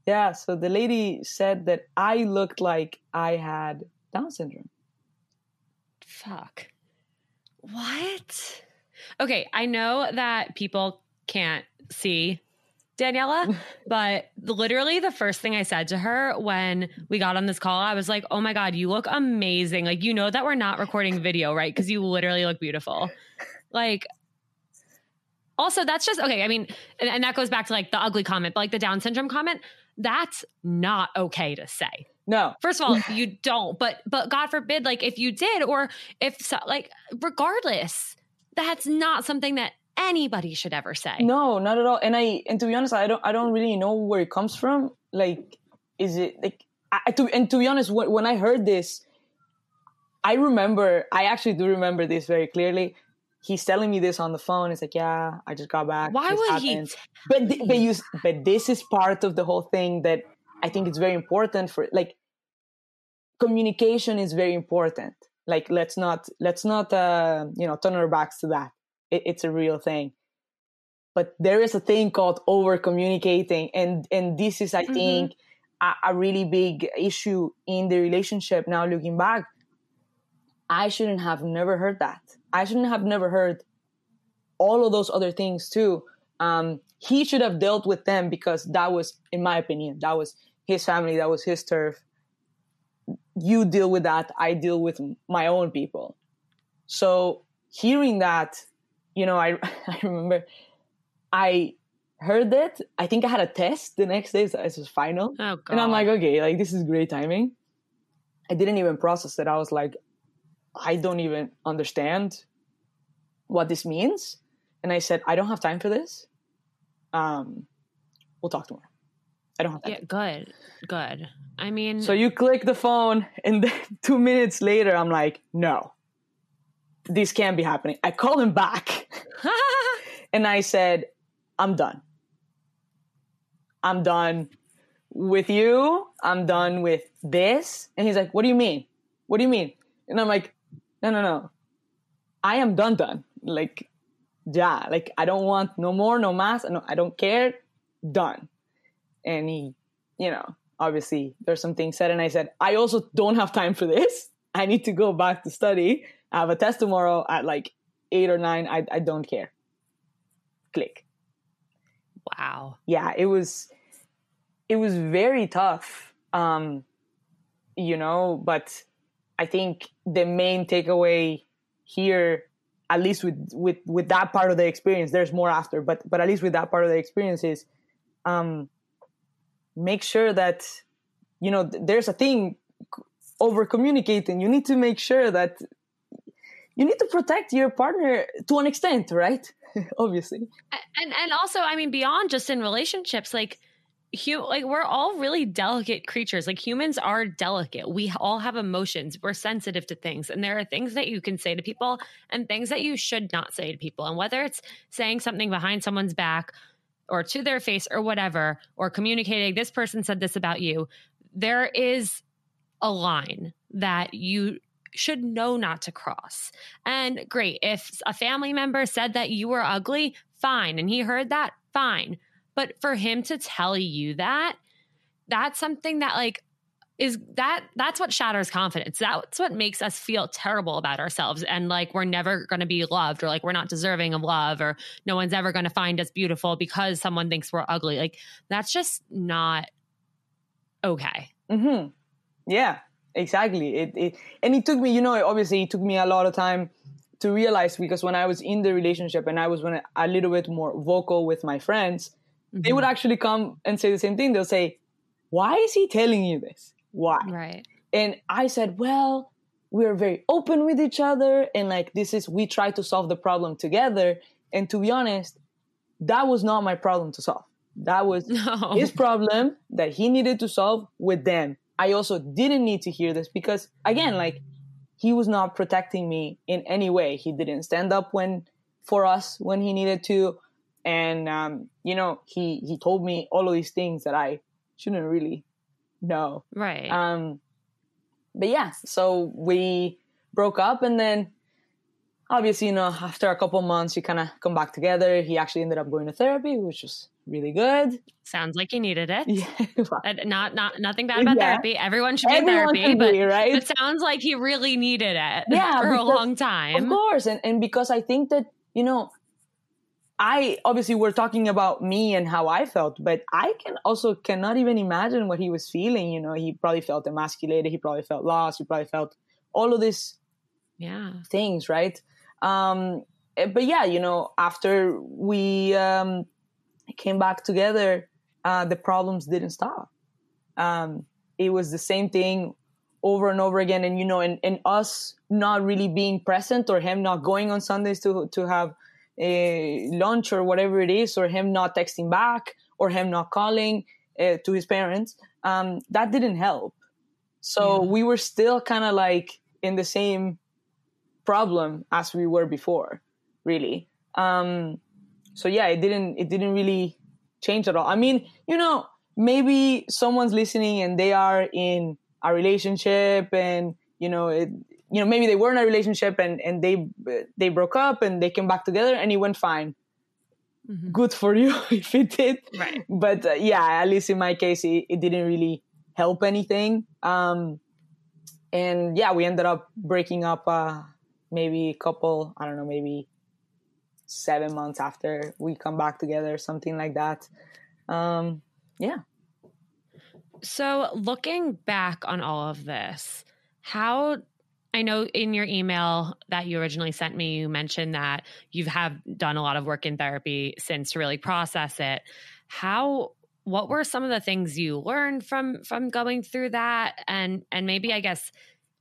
yeah. So the lady said that I looked like I had Down syndrome. Fuck. What? Okay, I know that people can't see Daniela, (laughs) but literally the first thing I said to her when we got on this call, I was like, oh my God, you look amazing. Like, you know that we're not recording video, right? Because you literally look beautiful. Like, also, that's just okay. I mean, and, and that goes back to like the ugly comment, but like the Down syndrome comment, that's not okay to say. No, First of all, you don't, but but God forbid, like if you did, or if so, like regardless, that's not something that anybody should ever say. no, not at all. And I, and to be honest, I don't, I don't really know where it comes from. Like, is it like, I, to, and to be honest, when, when I heard this, I remember, I actually do remember this very clearly. He's telling me this on the phone. It's like, yeah, I just got back. Why This would he? happened." but th- but you but this is part of the whole thing that I think it's very important for like communication is very important. Like let's not let's not uh, you know turn our backs to that. It, it's a real thing. But there is a thing called over communicating, and and this is I Mhm. think a, a really big issue in the relationship. Now looking back, I shouldn't have never heard that. I shouldn't have never heard all of those other things too. Um, he should have dealt with them because that was, in my opinion, that was his family, that was his turf. You deal with that. I deal with my own people. So hearing that, you know, I (laughs) I remember I heard it. I think I had a test the next day. So it was final. Oh God. And I'm like, okay, like this is great timing. I didn't even process it. I was like, I don't even understand what this means. And I said, I don't have time for this. Um, we'll talk tomorrow. I don't have time. yeah, good, good. I mean, So you click the phone, and (laughs) then two minutes later, I'm like, no, this can't be happening. I called him back (laughs) and I said, I'm done. I'm done with you. I'm done with this. And he's like, What do you mean? What do you mean? And I'm like, No, no, no. I am done, done. Like, yeah, like I don't want no more, no más. No, I don't care. Done. And he, you know, obviously there's some things said. And I said, I also don't have time for this. I need to go back to study. I have a test tomorrow at like eight or nine. I, I don't care. Click wow. yeah it was it was very tough um you know but i think the main takeaway here at least with with with that part of the experience there's more after but but at least with that part of the experience is um make sure that you know th- there's a thing over communicating you need to make sure that you need to protect your partner to an extent right? (laughs) Obviously. And and also i mean beyond just in relationships like like we're all really delicate creatures. Like humans are delicate. We all have emotions. We're sensitive to things. And there are things that you can say to people and things that you should not say to people. And whether it's saying something behind someone's back or to their face or whatever or communicating this person said this about you there is a line that you should know not to cross. And great, if a family member said that you were ugly, fine. And he heard that, fine. But for him to tell you that, that's something that like is that that's what shatters confidence. That's what makes us feel terrible about ourselves and like we're never going to be loved or like we're not deserving of love or no one's ever going to find us beautiful because someone thinks we're ugly. Like that's just not okay. hmm Yeah, exactly. It, it and it took me, you know, obviously it took me a lot of time to realize because when I was in the relationship and I was when a little bit more vocal with my friends, they would mm-hmm. actually come and say the same thing. They'll say, "Why is he telling you this? Why?" right. And I said, "Well, we are very open with each other and like this is we try to solve the problem together and to be honest that was not my problem to solve that was (laughs) no. his problem that he needed to solve with them i also didn't need to hear this because again like he was not protecting me in any way. He didn't stand up when for us when he needed to. And um, you know he he told me all of these things that i shouldn't really know. Right. Um but yeah, so we broke up and then obviously, you know, after a couple months, we kind of come back together. He actually ended up going to therapy, which was really good. Sounds like he needed it. Yeah. (laughs) not, not, nothing bad about yeah. therapy. Everyone should be Everyone in therapy, but be, right? it sounds like he really needed it (laughs) yeah, for because, a long time. Of course. And, and because I think that, you know, I obviously we're talking about me and how I felt, but I can also cannot even imagine what he was feeling. You know, he probably felt emasculated. He probably felt lost. He probably felt all of these yeah things, right? Um, eh, but yeah, you know, after we um, came back together, uh, the problems didn't stop. Um, it was the same thing over and over again, and you know, and, and us not really being present or him not going on Sundays to to have uh, lunch or whatever it is, or him not texting back, or him not calling uh, to his parents, um, that didn't help. So yeah. we were still kind of like in the same problem as we were before, really. Um, so yeah, it didn't it didn't really change at all. I mean, you know, maybe someone's listening and they are in a relationship and you know it, you know maybe they were in a relationship and and they they broke up and they came back together and it went fine mm-hmm. good for you (laughs) if it did right but uh, yeah at least in my case it, it didn't really help anything um and yeah we ended up breaking up uh maybe a couple i don't know maybe seven months after we come back together something like that. Um yeah. So looking back on all of this how I know in your email that you originally sent me, you mentioned that you have done a lot of work in therapy since to really process it. How what were some of the things you learned from from going through that? And and maybe I guess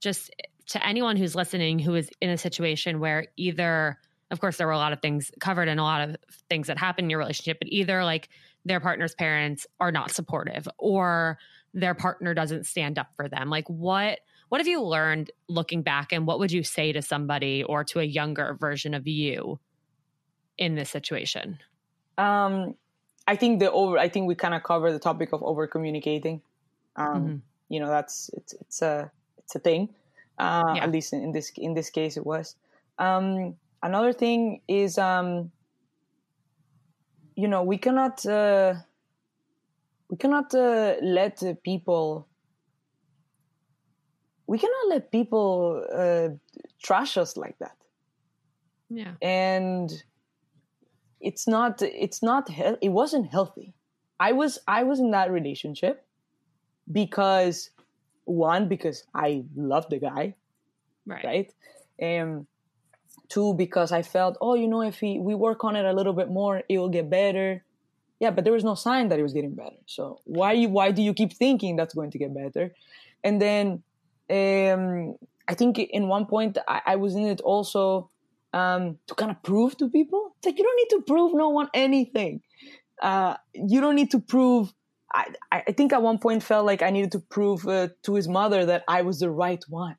just to anyone who's listening who is in a situation where either of course there were a lot of things covered and a lot of things that happened in your relationship but either like their partner's parents are not supportive or their partner doesn't stand up for them like what what have you learned looking back, and what would you say to somebody or to a younger version of you in this situation? Um, I think the over. I think we kind of cover the topic of over communicating. Um, mm-hmm. You know, that's it's it's a it's a thing. Uh, yeah. At least in, in, this in this case, it was. Um, another thing is, um, you know, we cannot uh, we cannot uh, let people we cannot let people uh, trash us like that. Yeah. And it's not it's not it wasn't healthy. I was I was in that relationship because one because I loved the guy. Right. Right? And two because I felt, oh, you know, if we, we work on it a little bit more, it will get better. Yeah, but there was no sign that it was getting better. So why why do you keep thinking that's going to get better? And then um, I think in one point I, I was in it also um, to kind of prove to people. It's like you don't need to prove no one anything. Uh, you don't need to prove. I, I think at one point felt like I needed to prove uh, to his mother that I was the right one.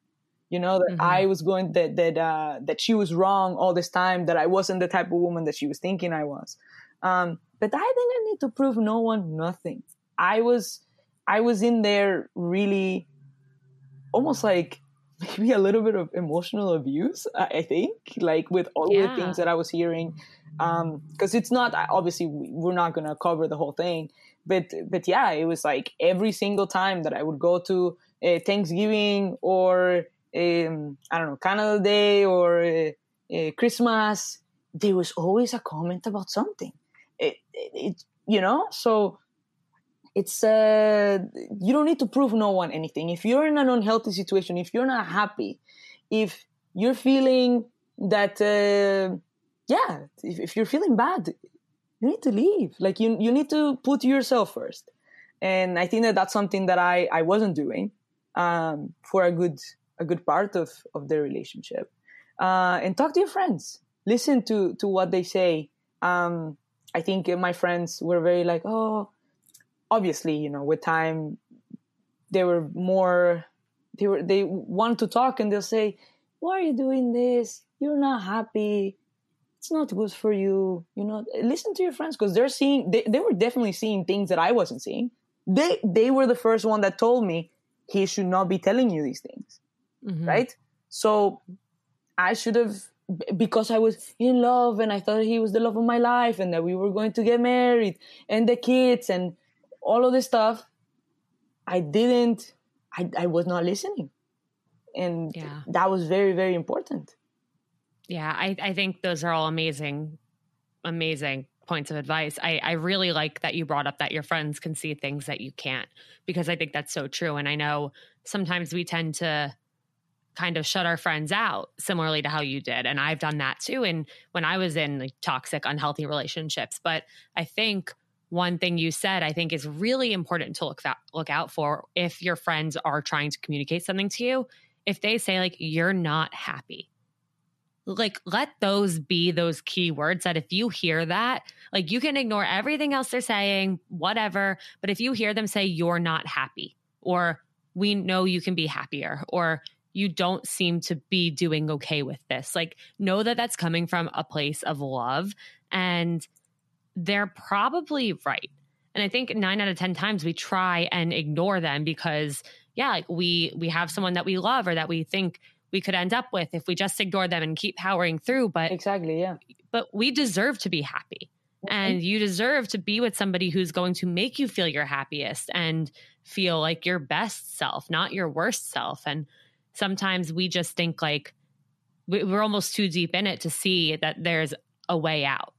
You know that mm-hmm. I was going that that uh, that she was wrong all this time. That I wasn't the type of woman that she was thinking I was. Um, but I didn't need to prove no one nothing. I was I was in there really almost like (laughs) maybe a little bit of emotional abuse i think like with all yeah. the things that i was hearing because um, it's not obviously we're not going to cover the whole thing but but yeah it was like every single time that i would go to uh, thanksgiving or um, i don't know canada day or uh, uh, christmas there was always a comment about something it, it, it you know so it's uh, you don't need to prove no one anything. If you're in an unhealthy situation, if you're not happy, if you're feeling that, uh, yeah, if, if, you're feeling bad, you need to leave. Like you, you need to put yourself first. And I think that that's something that I, I wasn't doing um, for a good a good part of of their relationship. Uh, and talk to your friends. Listen to to what they say. Um, I think my friends were very like, oh, obviously, you know, with time, they were more. They were they want to talk, and they'll say, "Why are you doing this? You're not happy. It's not good for you." You know, listen to your friends because they're seeing. They, they were definitely seeing things that I wasn't seeing. They they were the first one that told me he should not be telling you these things, mm-hmm. right? So I should have because I was in love and I thought he was the love of my life and that we were going to get married and the kids and all of this stuff. I didn't, I, I was not listening. And yeah. that was very, very important. Yeah, I, I think those are all amazing, amazing points of advice. I, I really like that you brought up that your friends can see things that you can't because I think that's so true. And I know sometimes we tend to, kind of shut our friends out similarly to how you did and i've done that too and when i was in like, toxic unhealthy relationships but i think one thing you said i think is really important to look that look out for if your friends are trying to communicate something to you if they say like you're not happy. Like let those be those key words that if you hear that like you can ignore everything else they're saying whatever but if you hear them say you're not happy or we know you can be happier or you don't seem to be doing okay with this. Like, know that that's coming from a place of love and they're probably right. And I think nine out of 10 times we try and ignore them because, yeah, like we, we have someone that we love or that we think we could end up with if we just ignore them and keep powering through. But exactly, yeah. But we deserve to be happy. Mm-hmm. And you deserve to be with somebody who's going to make you feel your happiest and feel like your best self, not your worst self. And sometimes we just think like we're almost too deep in it to see that there's a way out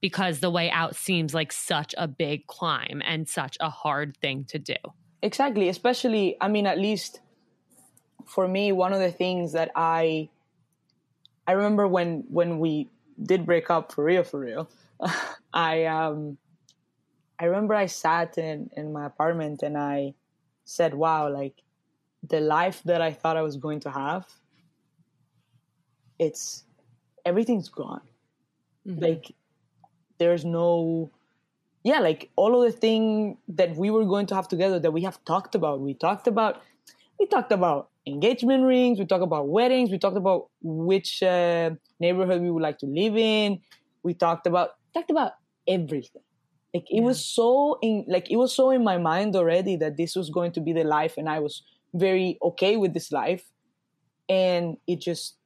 because the way out seems like such a big climb and such a hard thing to do. Exactly, especially I mean at least for me one of the things that I I remember when when we did break up for real for real (laughs) I um I remember I sat in in my apartment and I said wow like the life that I thought I was going to have, it's everything's gone. Mm-hmm. Like there's no yeah, like all of the thing that we were going to have together that we have talked about. We talked about we talked about engagement rings, we talked about weddings, we talked about which uh, neighborhood we would like to live in. We talked about talked about everything. Like it yeah. was so in like it was so in my mind already that this was going to be the life and I was very okay with this life. And it just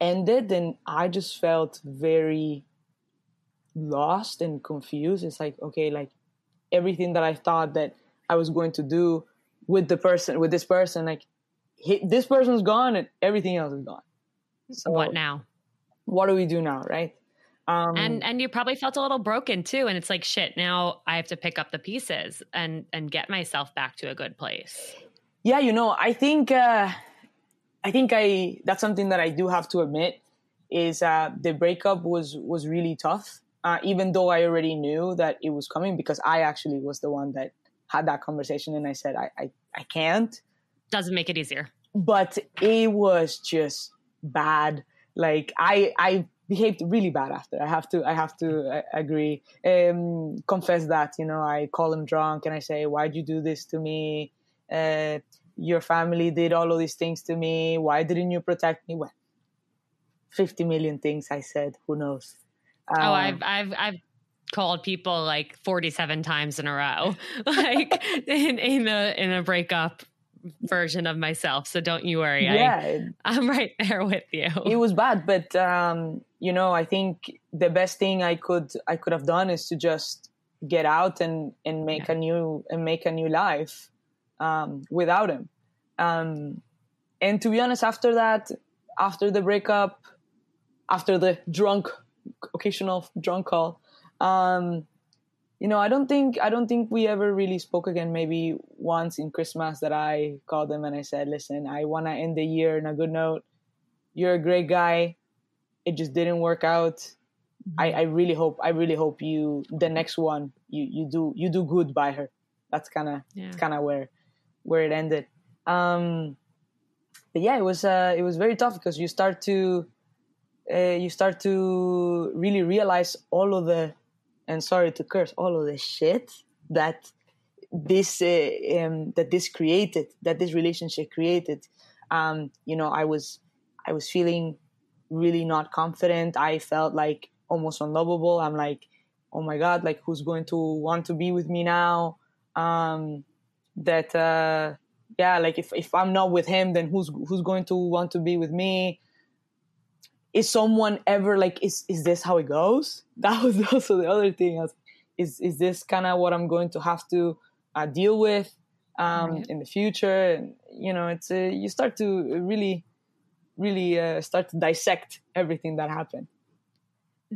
ended and i just felt very lost and confused. It's like okay like everything that i thought that i was going to do with the person with this person like he, this person's gone and everything else is gone. So what now? what do we do now right? Um, and and you probably felt a little broken too and it's like shit now i have to pick up the pieces and and get myself back to a good place yeah, you know, I think uh, I think I that's something that I do have to admit is uh, the breakup was was really tough. Uh, even though I already knew that it was coming because I actually was the one that had that conversation and I said I I, I can't. Doesn't make it easier. But it was just bad. Like I I behaved really bad after. I have to I have to uh, agree. Um, confess that you know I call him drunk and I say why'd you do this to me? Uh, your family did all of these things to me. Why didn't you protect me? Well, 50 million things I said. Who knows? Um, oh, I've, I've, I've called people like 47 times in a row, (laughs) like in, in a, in a breakup version of myself. So don't you worry. Yeah. I, am right there with you. It was bad, but, um, you know, I think the best thing I could, I could have done is to just get out and, and make yeah. a new, and make a new life um, without him. Um, and to be honest, after that, after the breakup, after the drunk, occasional drunk call, um, you know, I don't think I don't think we ever really spoke again. Maybe once in Christmas that I called him and I said, "Listen, I want to end the year in a good note. You're a great guy. It just didn't work out. I, I really hope I really hope you the next one you you do you do good by her. That's kind of yeah. kind of where where it ended. Um, but yeah, it was uh, it was very tough because you start to uh, you start to really realize all of the and sorry to curse all of the shit that this uh, um, that this created that this relationship created. Um, you know i was i was feeling really not confident. I felt like almost unlovable. I'm like oh my god like who's going to want to be with me now? Um, that uh, yeah like if, if i'm not with him then who's who's going to want to be with me? Is someone ever like is is this how it goes? (laughs) That was also the other thing is is this kind of what i'm going to have to uh, deal with um, right. in the future? And you know it's uh, you start to really really uh, start to dissect everything that happened.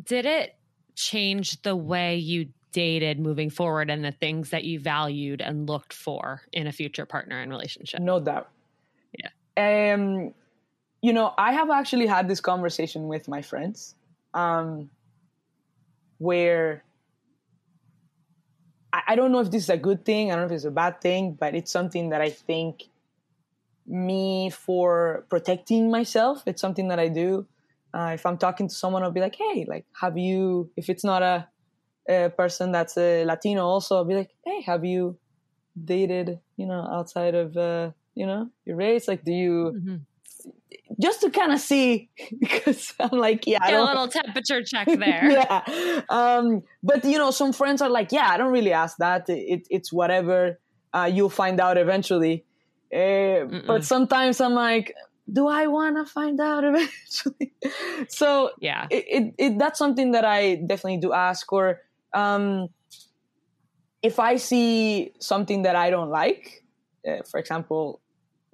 Did it change the way you dated moving forward and the things that you valued and looked for in a future partner and relationship? No doubt. Yeah. Um you know i have actually had this conversation with my friends um where I, I don't know if this is a good thing i don't know if it's a bad thing but it's something that i think me for protecting myself it's something that i do. Uh, if i'm talking to someone i'll be like hey like have you if it's not a a person that's a Latino also, I'll be like, hey, have you dated, you know, outside of, uh, you know, your race? Like, do you, mm-hmm. just to kind of see, (laughs) because I'm like, yeah, Get a little temperature check (laughs) there. yeah. Um, but, you know, some friends are like, yeah, I don't really ask that. It, it's whatever. Uh, you'll find out eventually. Uh, but sometimes I'm like, do I want to find out (laughs) eventually? so yeah, it, it, it, that's something that I definitely do ask. Or um, if I see something that I don't like, uh, for example,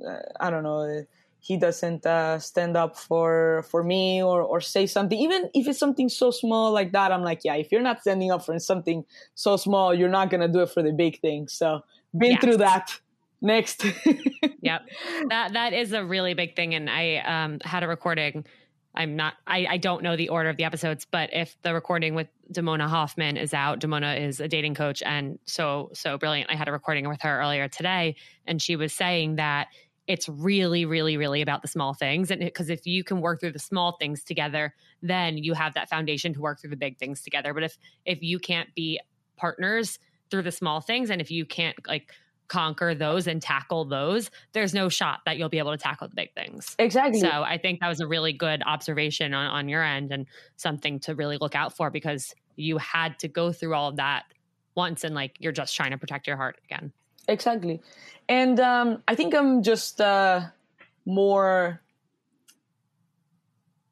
uh, I don't know, he doesn't uh, stand up for for me or or say something, even if it's something so small like that, I'm like, yeah, if you're not standing up for something so small, you're not gonna do it for the big thing. So been yes. through that. Next. (laughs) yep, that that is a really big thing, and I um, had a recording I'm not, I, I don't know the order of the episodes, but if the recording with Damona Hoffman is out, Damona is a dating coach and so, so brilliant. I had a recording with her earlier today, and she was saying that it's really, really, really about the small things. And because if you can work through the small things together, then you have that foundation to work through the big things together. But if, if you can't be partners through the small things, and if you can't like, conquer those and tackle those, there's no shot that you'll be able to tackle the big things. Exactly. So I think that was a really good observation on, on your end and something to really look out for because you had to go through all of that once and like you're just trying to protect your heart again. Exactly. And um, I think I'm just uh, more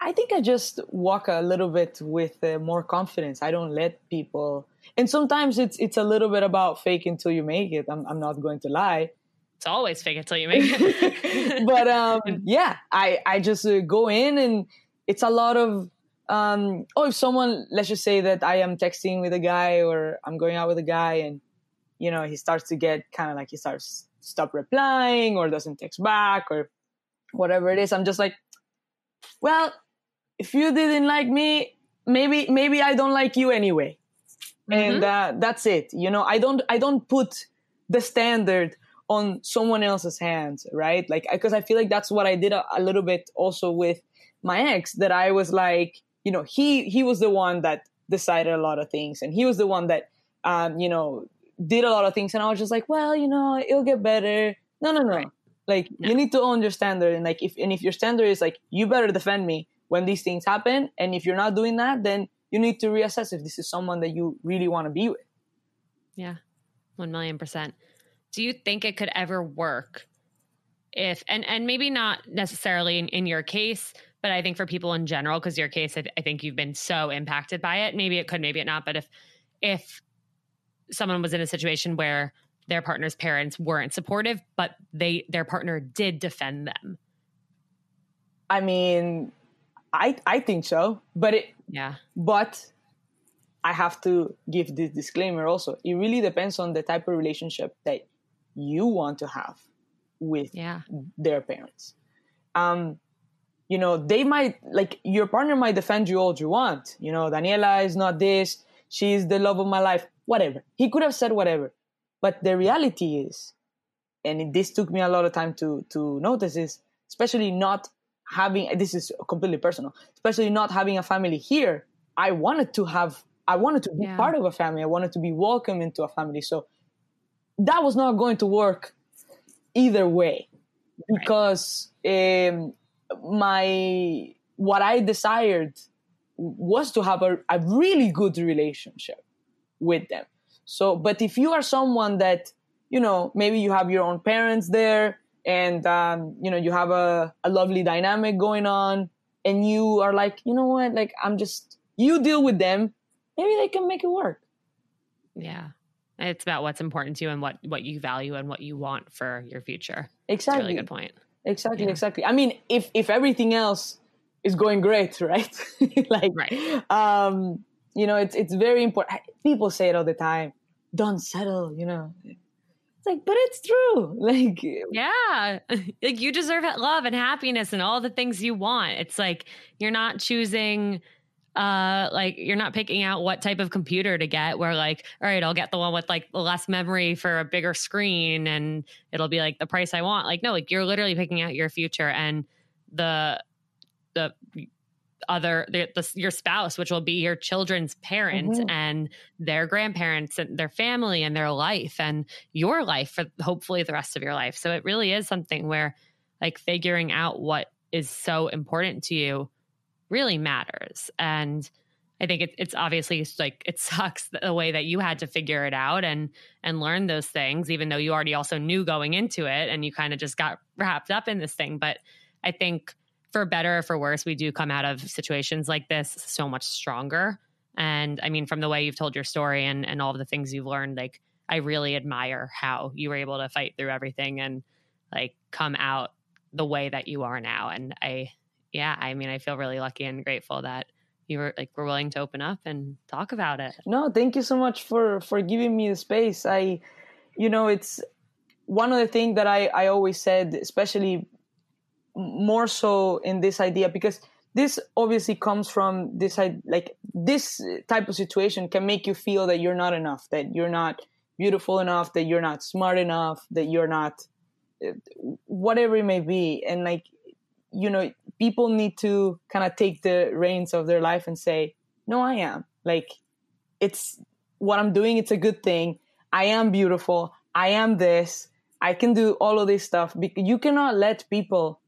I think I just walk a little bit with uh, more confidence. I don't let people, and sometimes it's it's a little bit about fake until you make it. I'm I'm not going to lie. It's always fake until you make it. (laughs) but um, (laughs) yeah, I I just uh, go in and it's a lot of um, oh if someone let's just say that I am texting with a guy or I'm going out with a guy and you know he starts to get kind of like he starts stop replying or doesn't text back or whatever it is. I'm just like, well, if you didn't like me, maybe maybe I don't like you anyway. Mm-hmm. And uh, that's it. You know, I don't I don't put the standard on someone else's hands, right? Like because I feel like that's what I did a, a little bit also with my ex that I was like, you know, he he was the one that decided a lot of things and he was the one that um, you know, did a lot of things and I was just like, well, you know, it'll get better. No, no, no. Right. Like no. you need to own your standard and like if and if your standard is like you better defend me, when these things happen. And if you're not doing that, then you need to reassess if this is someone that you really want to be with. Yeah, 1 million percent. Do you think it could ever work if, and, and maybe not necessarily in, in your case, but I think for people in general, because your case, I, I think you've been so impacted by it. Maybe it could, maybe it not. But if, if someone was in a situation where their partner's parents weren't supportive, but they, their partner did defend them. I mean, I I think so, but it yeah. But I have to give this disclaimer also. It really depends on the type of relationship that you want to have with yeah. their parents. Um, you know, they might like your partner might defend you all you want. You know, Daniela is not this. She's the love of my life. Whatever. He could have said whatever, but the reality is, and this took me a lot of time to to notice is especially not having this is completely personal especially not having a family here i wanted to have i wanted to be yeah. part of a family i wanted to be welcome into a family so that was not going to work either way because right. um, my what i desired was to have a, a really good relationship with them so but if you are someone that you know maybe you have your own parents there and um, you know you have a, a lovely dynamic going on and you are like you know what? Like i'm just you deal with them. Maybe they can make it work. Yeah. It's about what's important to you and what what you value and what you want for your future. Exactly really good point. Exactly yeah. exactly. I mean if if everything else is going great (laughs) right? Like right. um you know it's it's very important people say it all the time don't settle you know like, but it's true. (laughs) Like, yeah, (laughs) like you deserve love and happiness and all the things you want. It's like you're not choosing uh like you're not picking out what type of computer to get where like all right i'll get the one with like less memory for a bigger screen and it'll be like the price i want like no like you're literally picking out your future and the the other the, the, your spouse which will be your children's parents mm-hmm. and their grandparents and their family and their life and your life for hopefully the rest of your life. So it really is something where like figuring out what is so important to you really matters. And i think it, it's obviously like it (laughs) sucks the way that you had to figure it out and and learn those things even though you already also knew going into it and you kind of just got wrapped up in this thing. But i think for better or for worse, we do come out of situations like this so much stronger. And I mean, from the way you've told your story and, and all of the things you've learned, like I really admire how you were able to fight through everything and like come out the way that you are now. And I, yeah, I mean, I feel really lucky and grateful that you were like were willing to open up and talk about it. No, thank you so much for for giving me the space. I, you know, it's one of the things that I I always said, especially more so in this idea because this obviously comes from this like this type of situation can make you feel that you're not enough that you're not beautiful enough that you're not smart enough that you're not uh, whatever it may be. And like you know people need to kind of take the reins of their life and say no i am. Like it's what i'm doing it's a good thing. I am beautiful. I am this. I can do all of this stuff. You cannot let people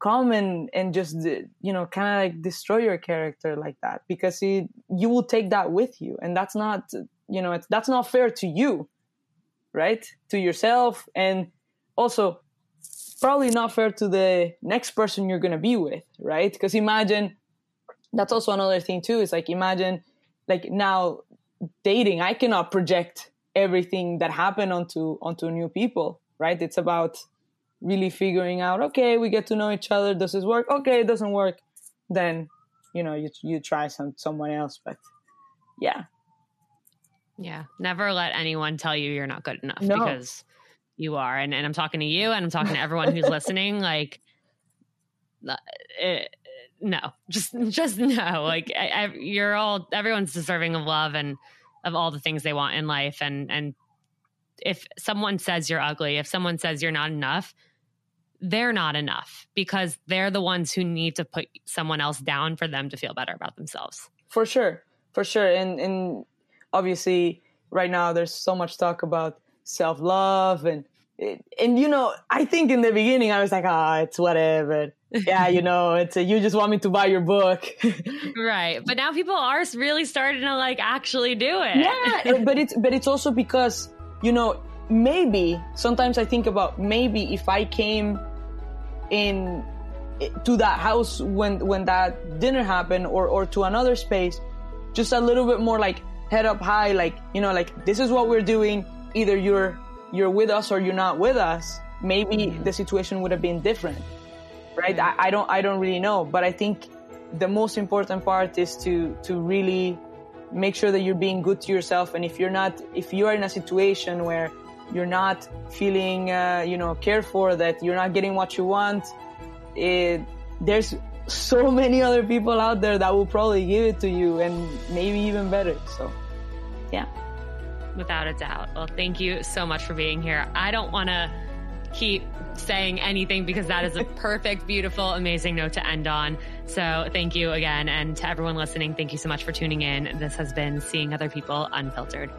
come and and just you know kind of like destroy your character like that because it, you will take that with you and that's not you know that's not fair to you right? To yourself and also probably not fair to the next person you're going to be with right? Because imagine that's also another thing too is like imagine like now dating i cannot project everything that happened onto onto new people right? It's about really figuring out okay we get to know each other. Does this work? Okay it doesn't work. Then you know you you try some someone else but yeah. Yeah. Never let anyone tell you you're not good enough no. because you are. And, and i'm talking to you and i'm talking to everyone who's (laughs) listening like it, uh, eh, no. Just just no. Like I, I, you're all everyone's deserving of love and of all the things they want in life. And and if someone says you're ugly if someone says you're not enough they're not enough because they're the ones who need to put someone else down for them to feel better about themselves. For sure. For sure. And and obviously right now there's so much talk about self-love and and you know, I think in the beginning I was like, "Ah, oh, it's whatever." yeah, you know, it's a, you just want me to buy your book. (laughs) right. But now people are really starting to like actually do it. Yeah, but it's but it's also because, you know, maybe sometimes I think about maybe if I came in to that house when when that dinner happened or or to another space just a little bit more like head up high like you know like this is what we're doing. Either you're you're with us or you're not with us. Maybe mm-hmm. the situation would have been different right? I, I don't i don't really know. But i think the most important part is to to really make sure that you're being good to yourself. And if you're not if you're in a situation where you're not feeling, uh, you know, cared for, that you're not getting what you want, it, there's so (laughs) many other people out there that will probably give it to you and maybe even better. So, yeah. Without a doubt. Well, thank you so much for being here. I don't want to keep saying anything because that is a (laughs) perfect, beautiful, amazing note to end on. So thank you again. And to everyone listening, thank you so much for tuning in. This has been Seeing Other People Unfiltered.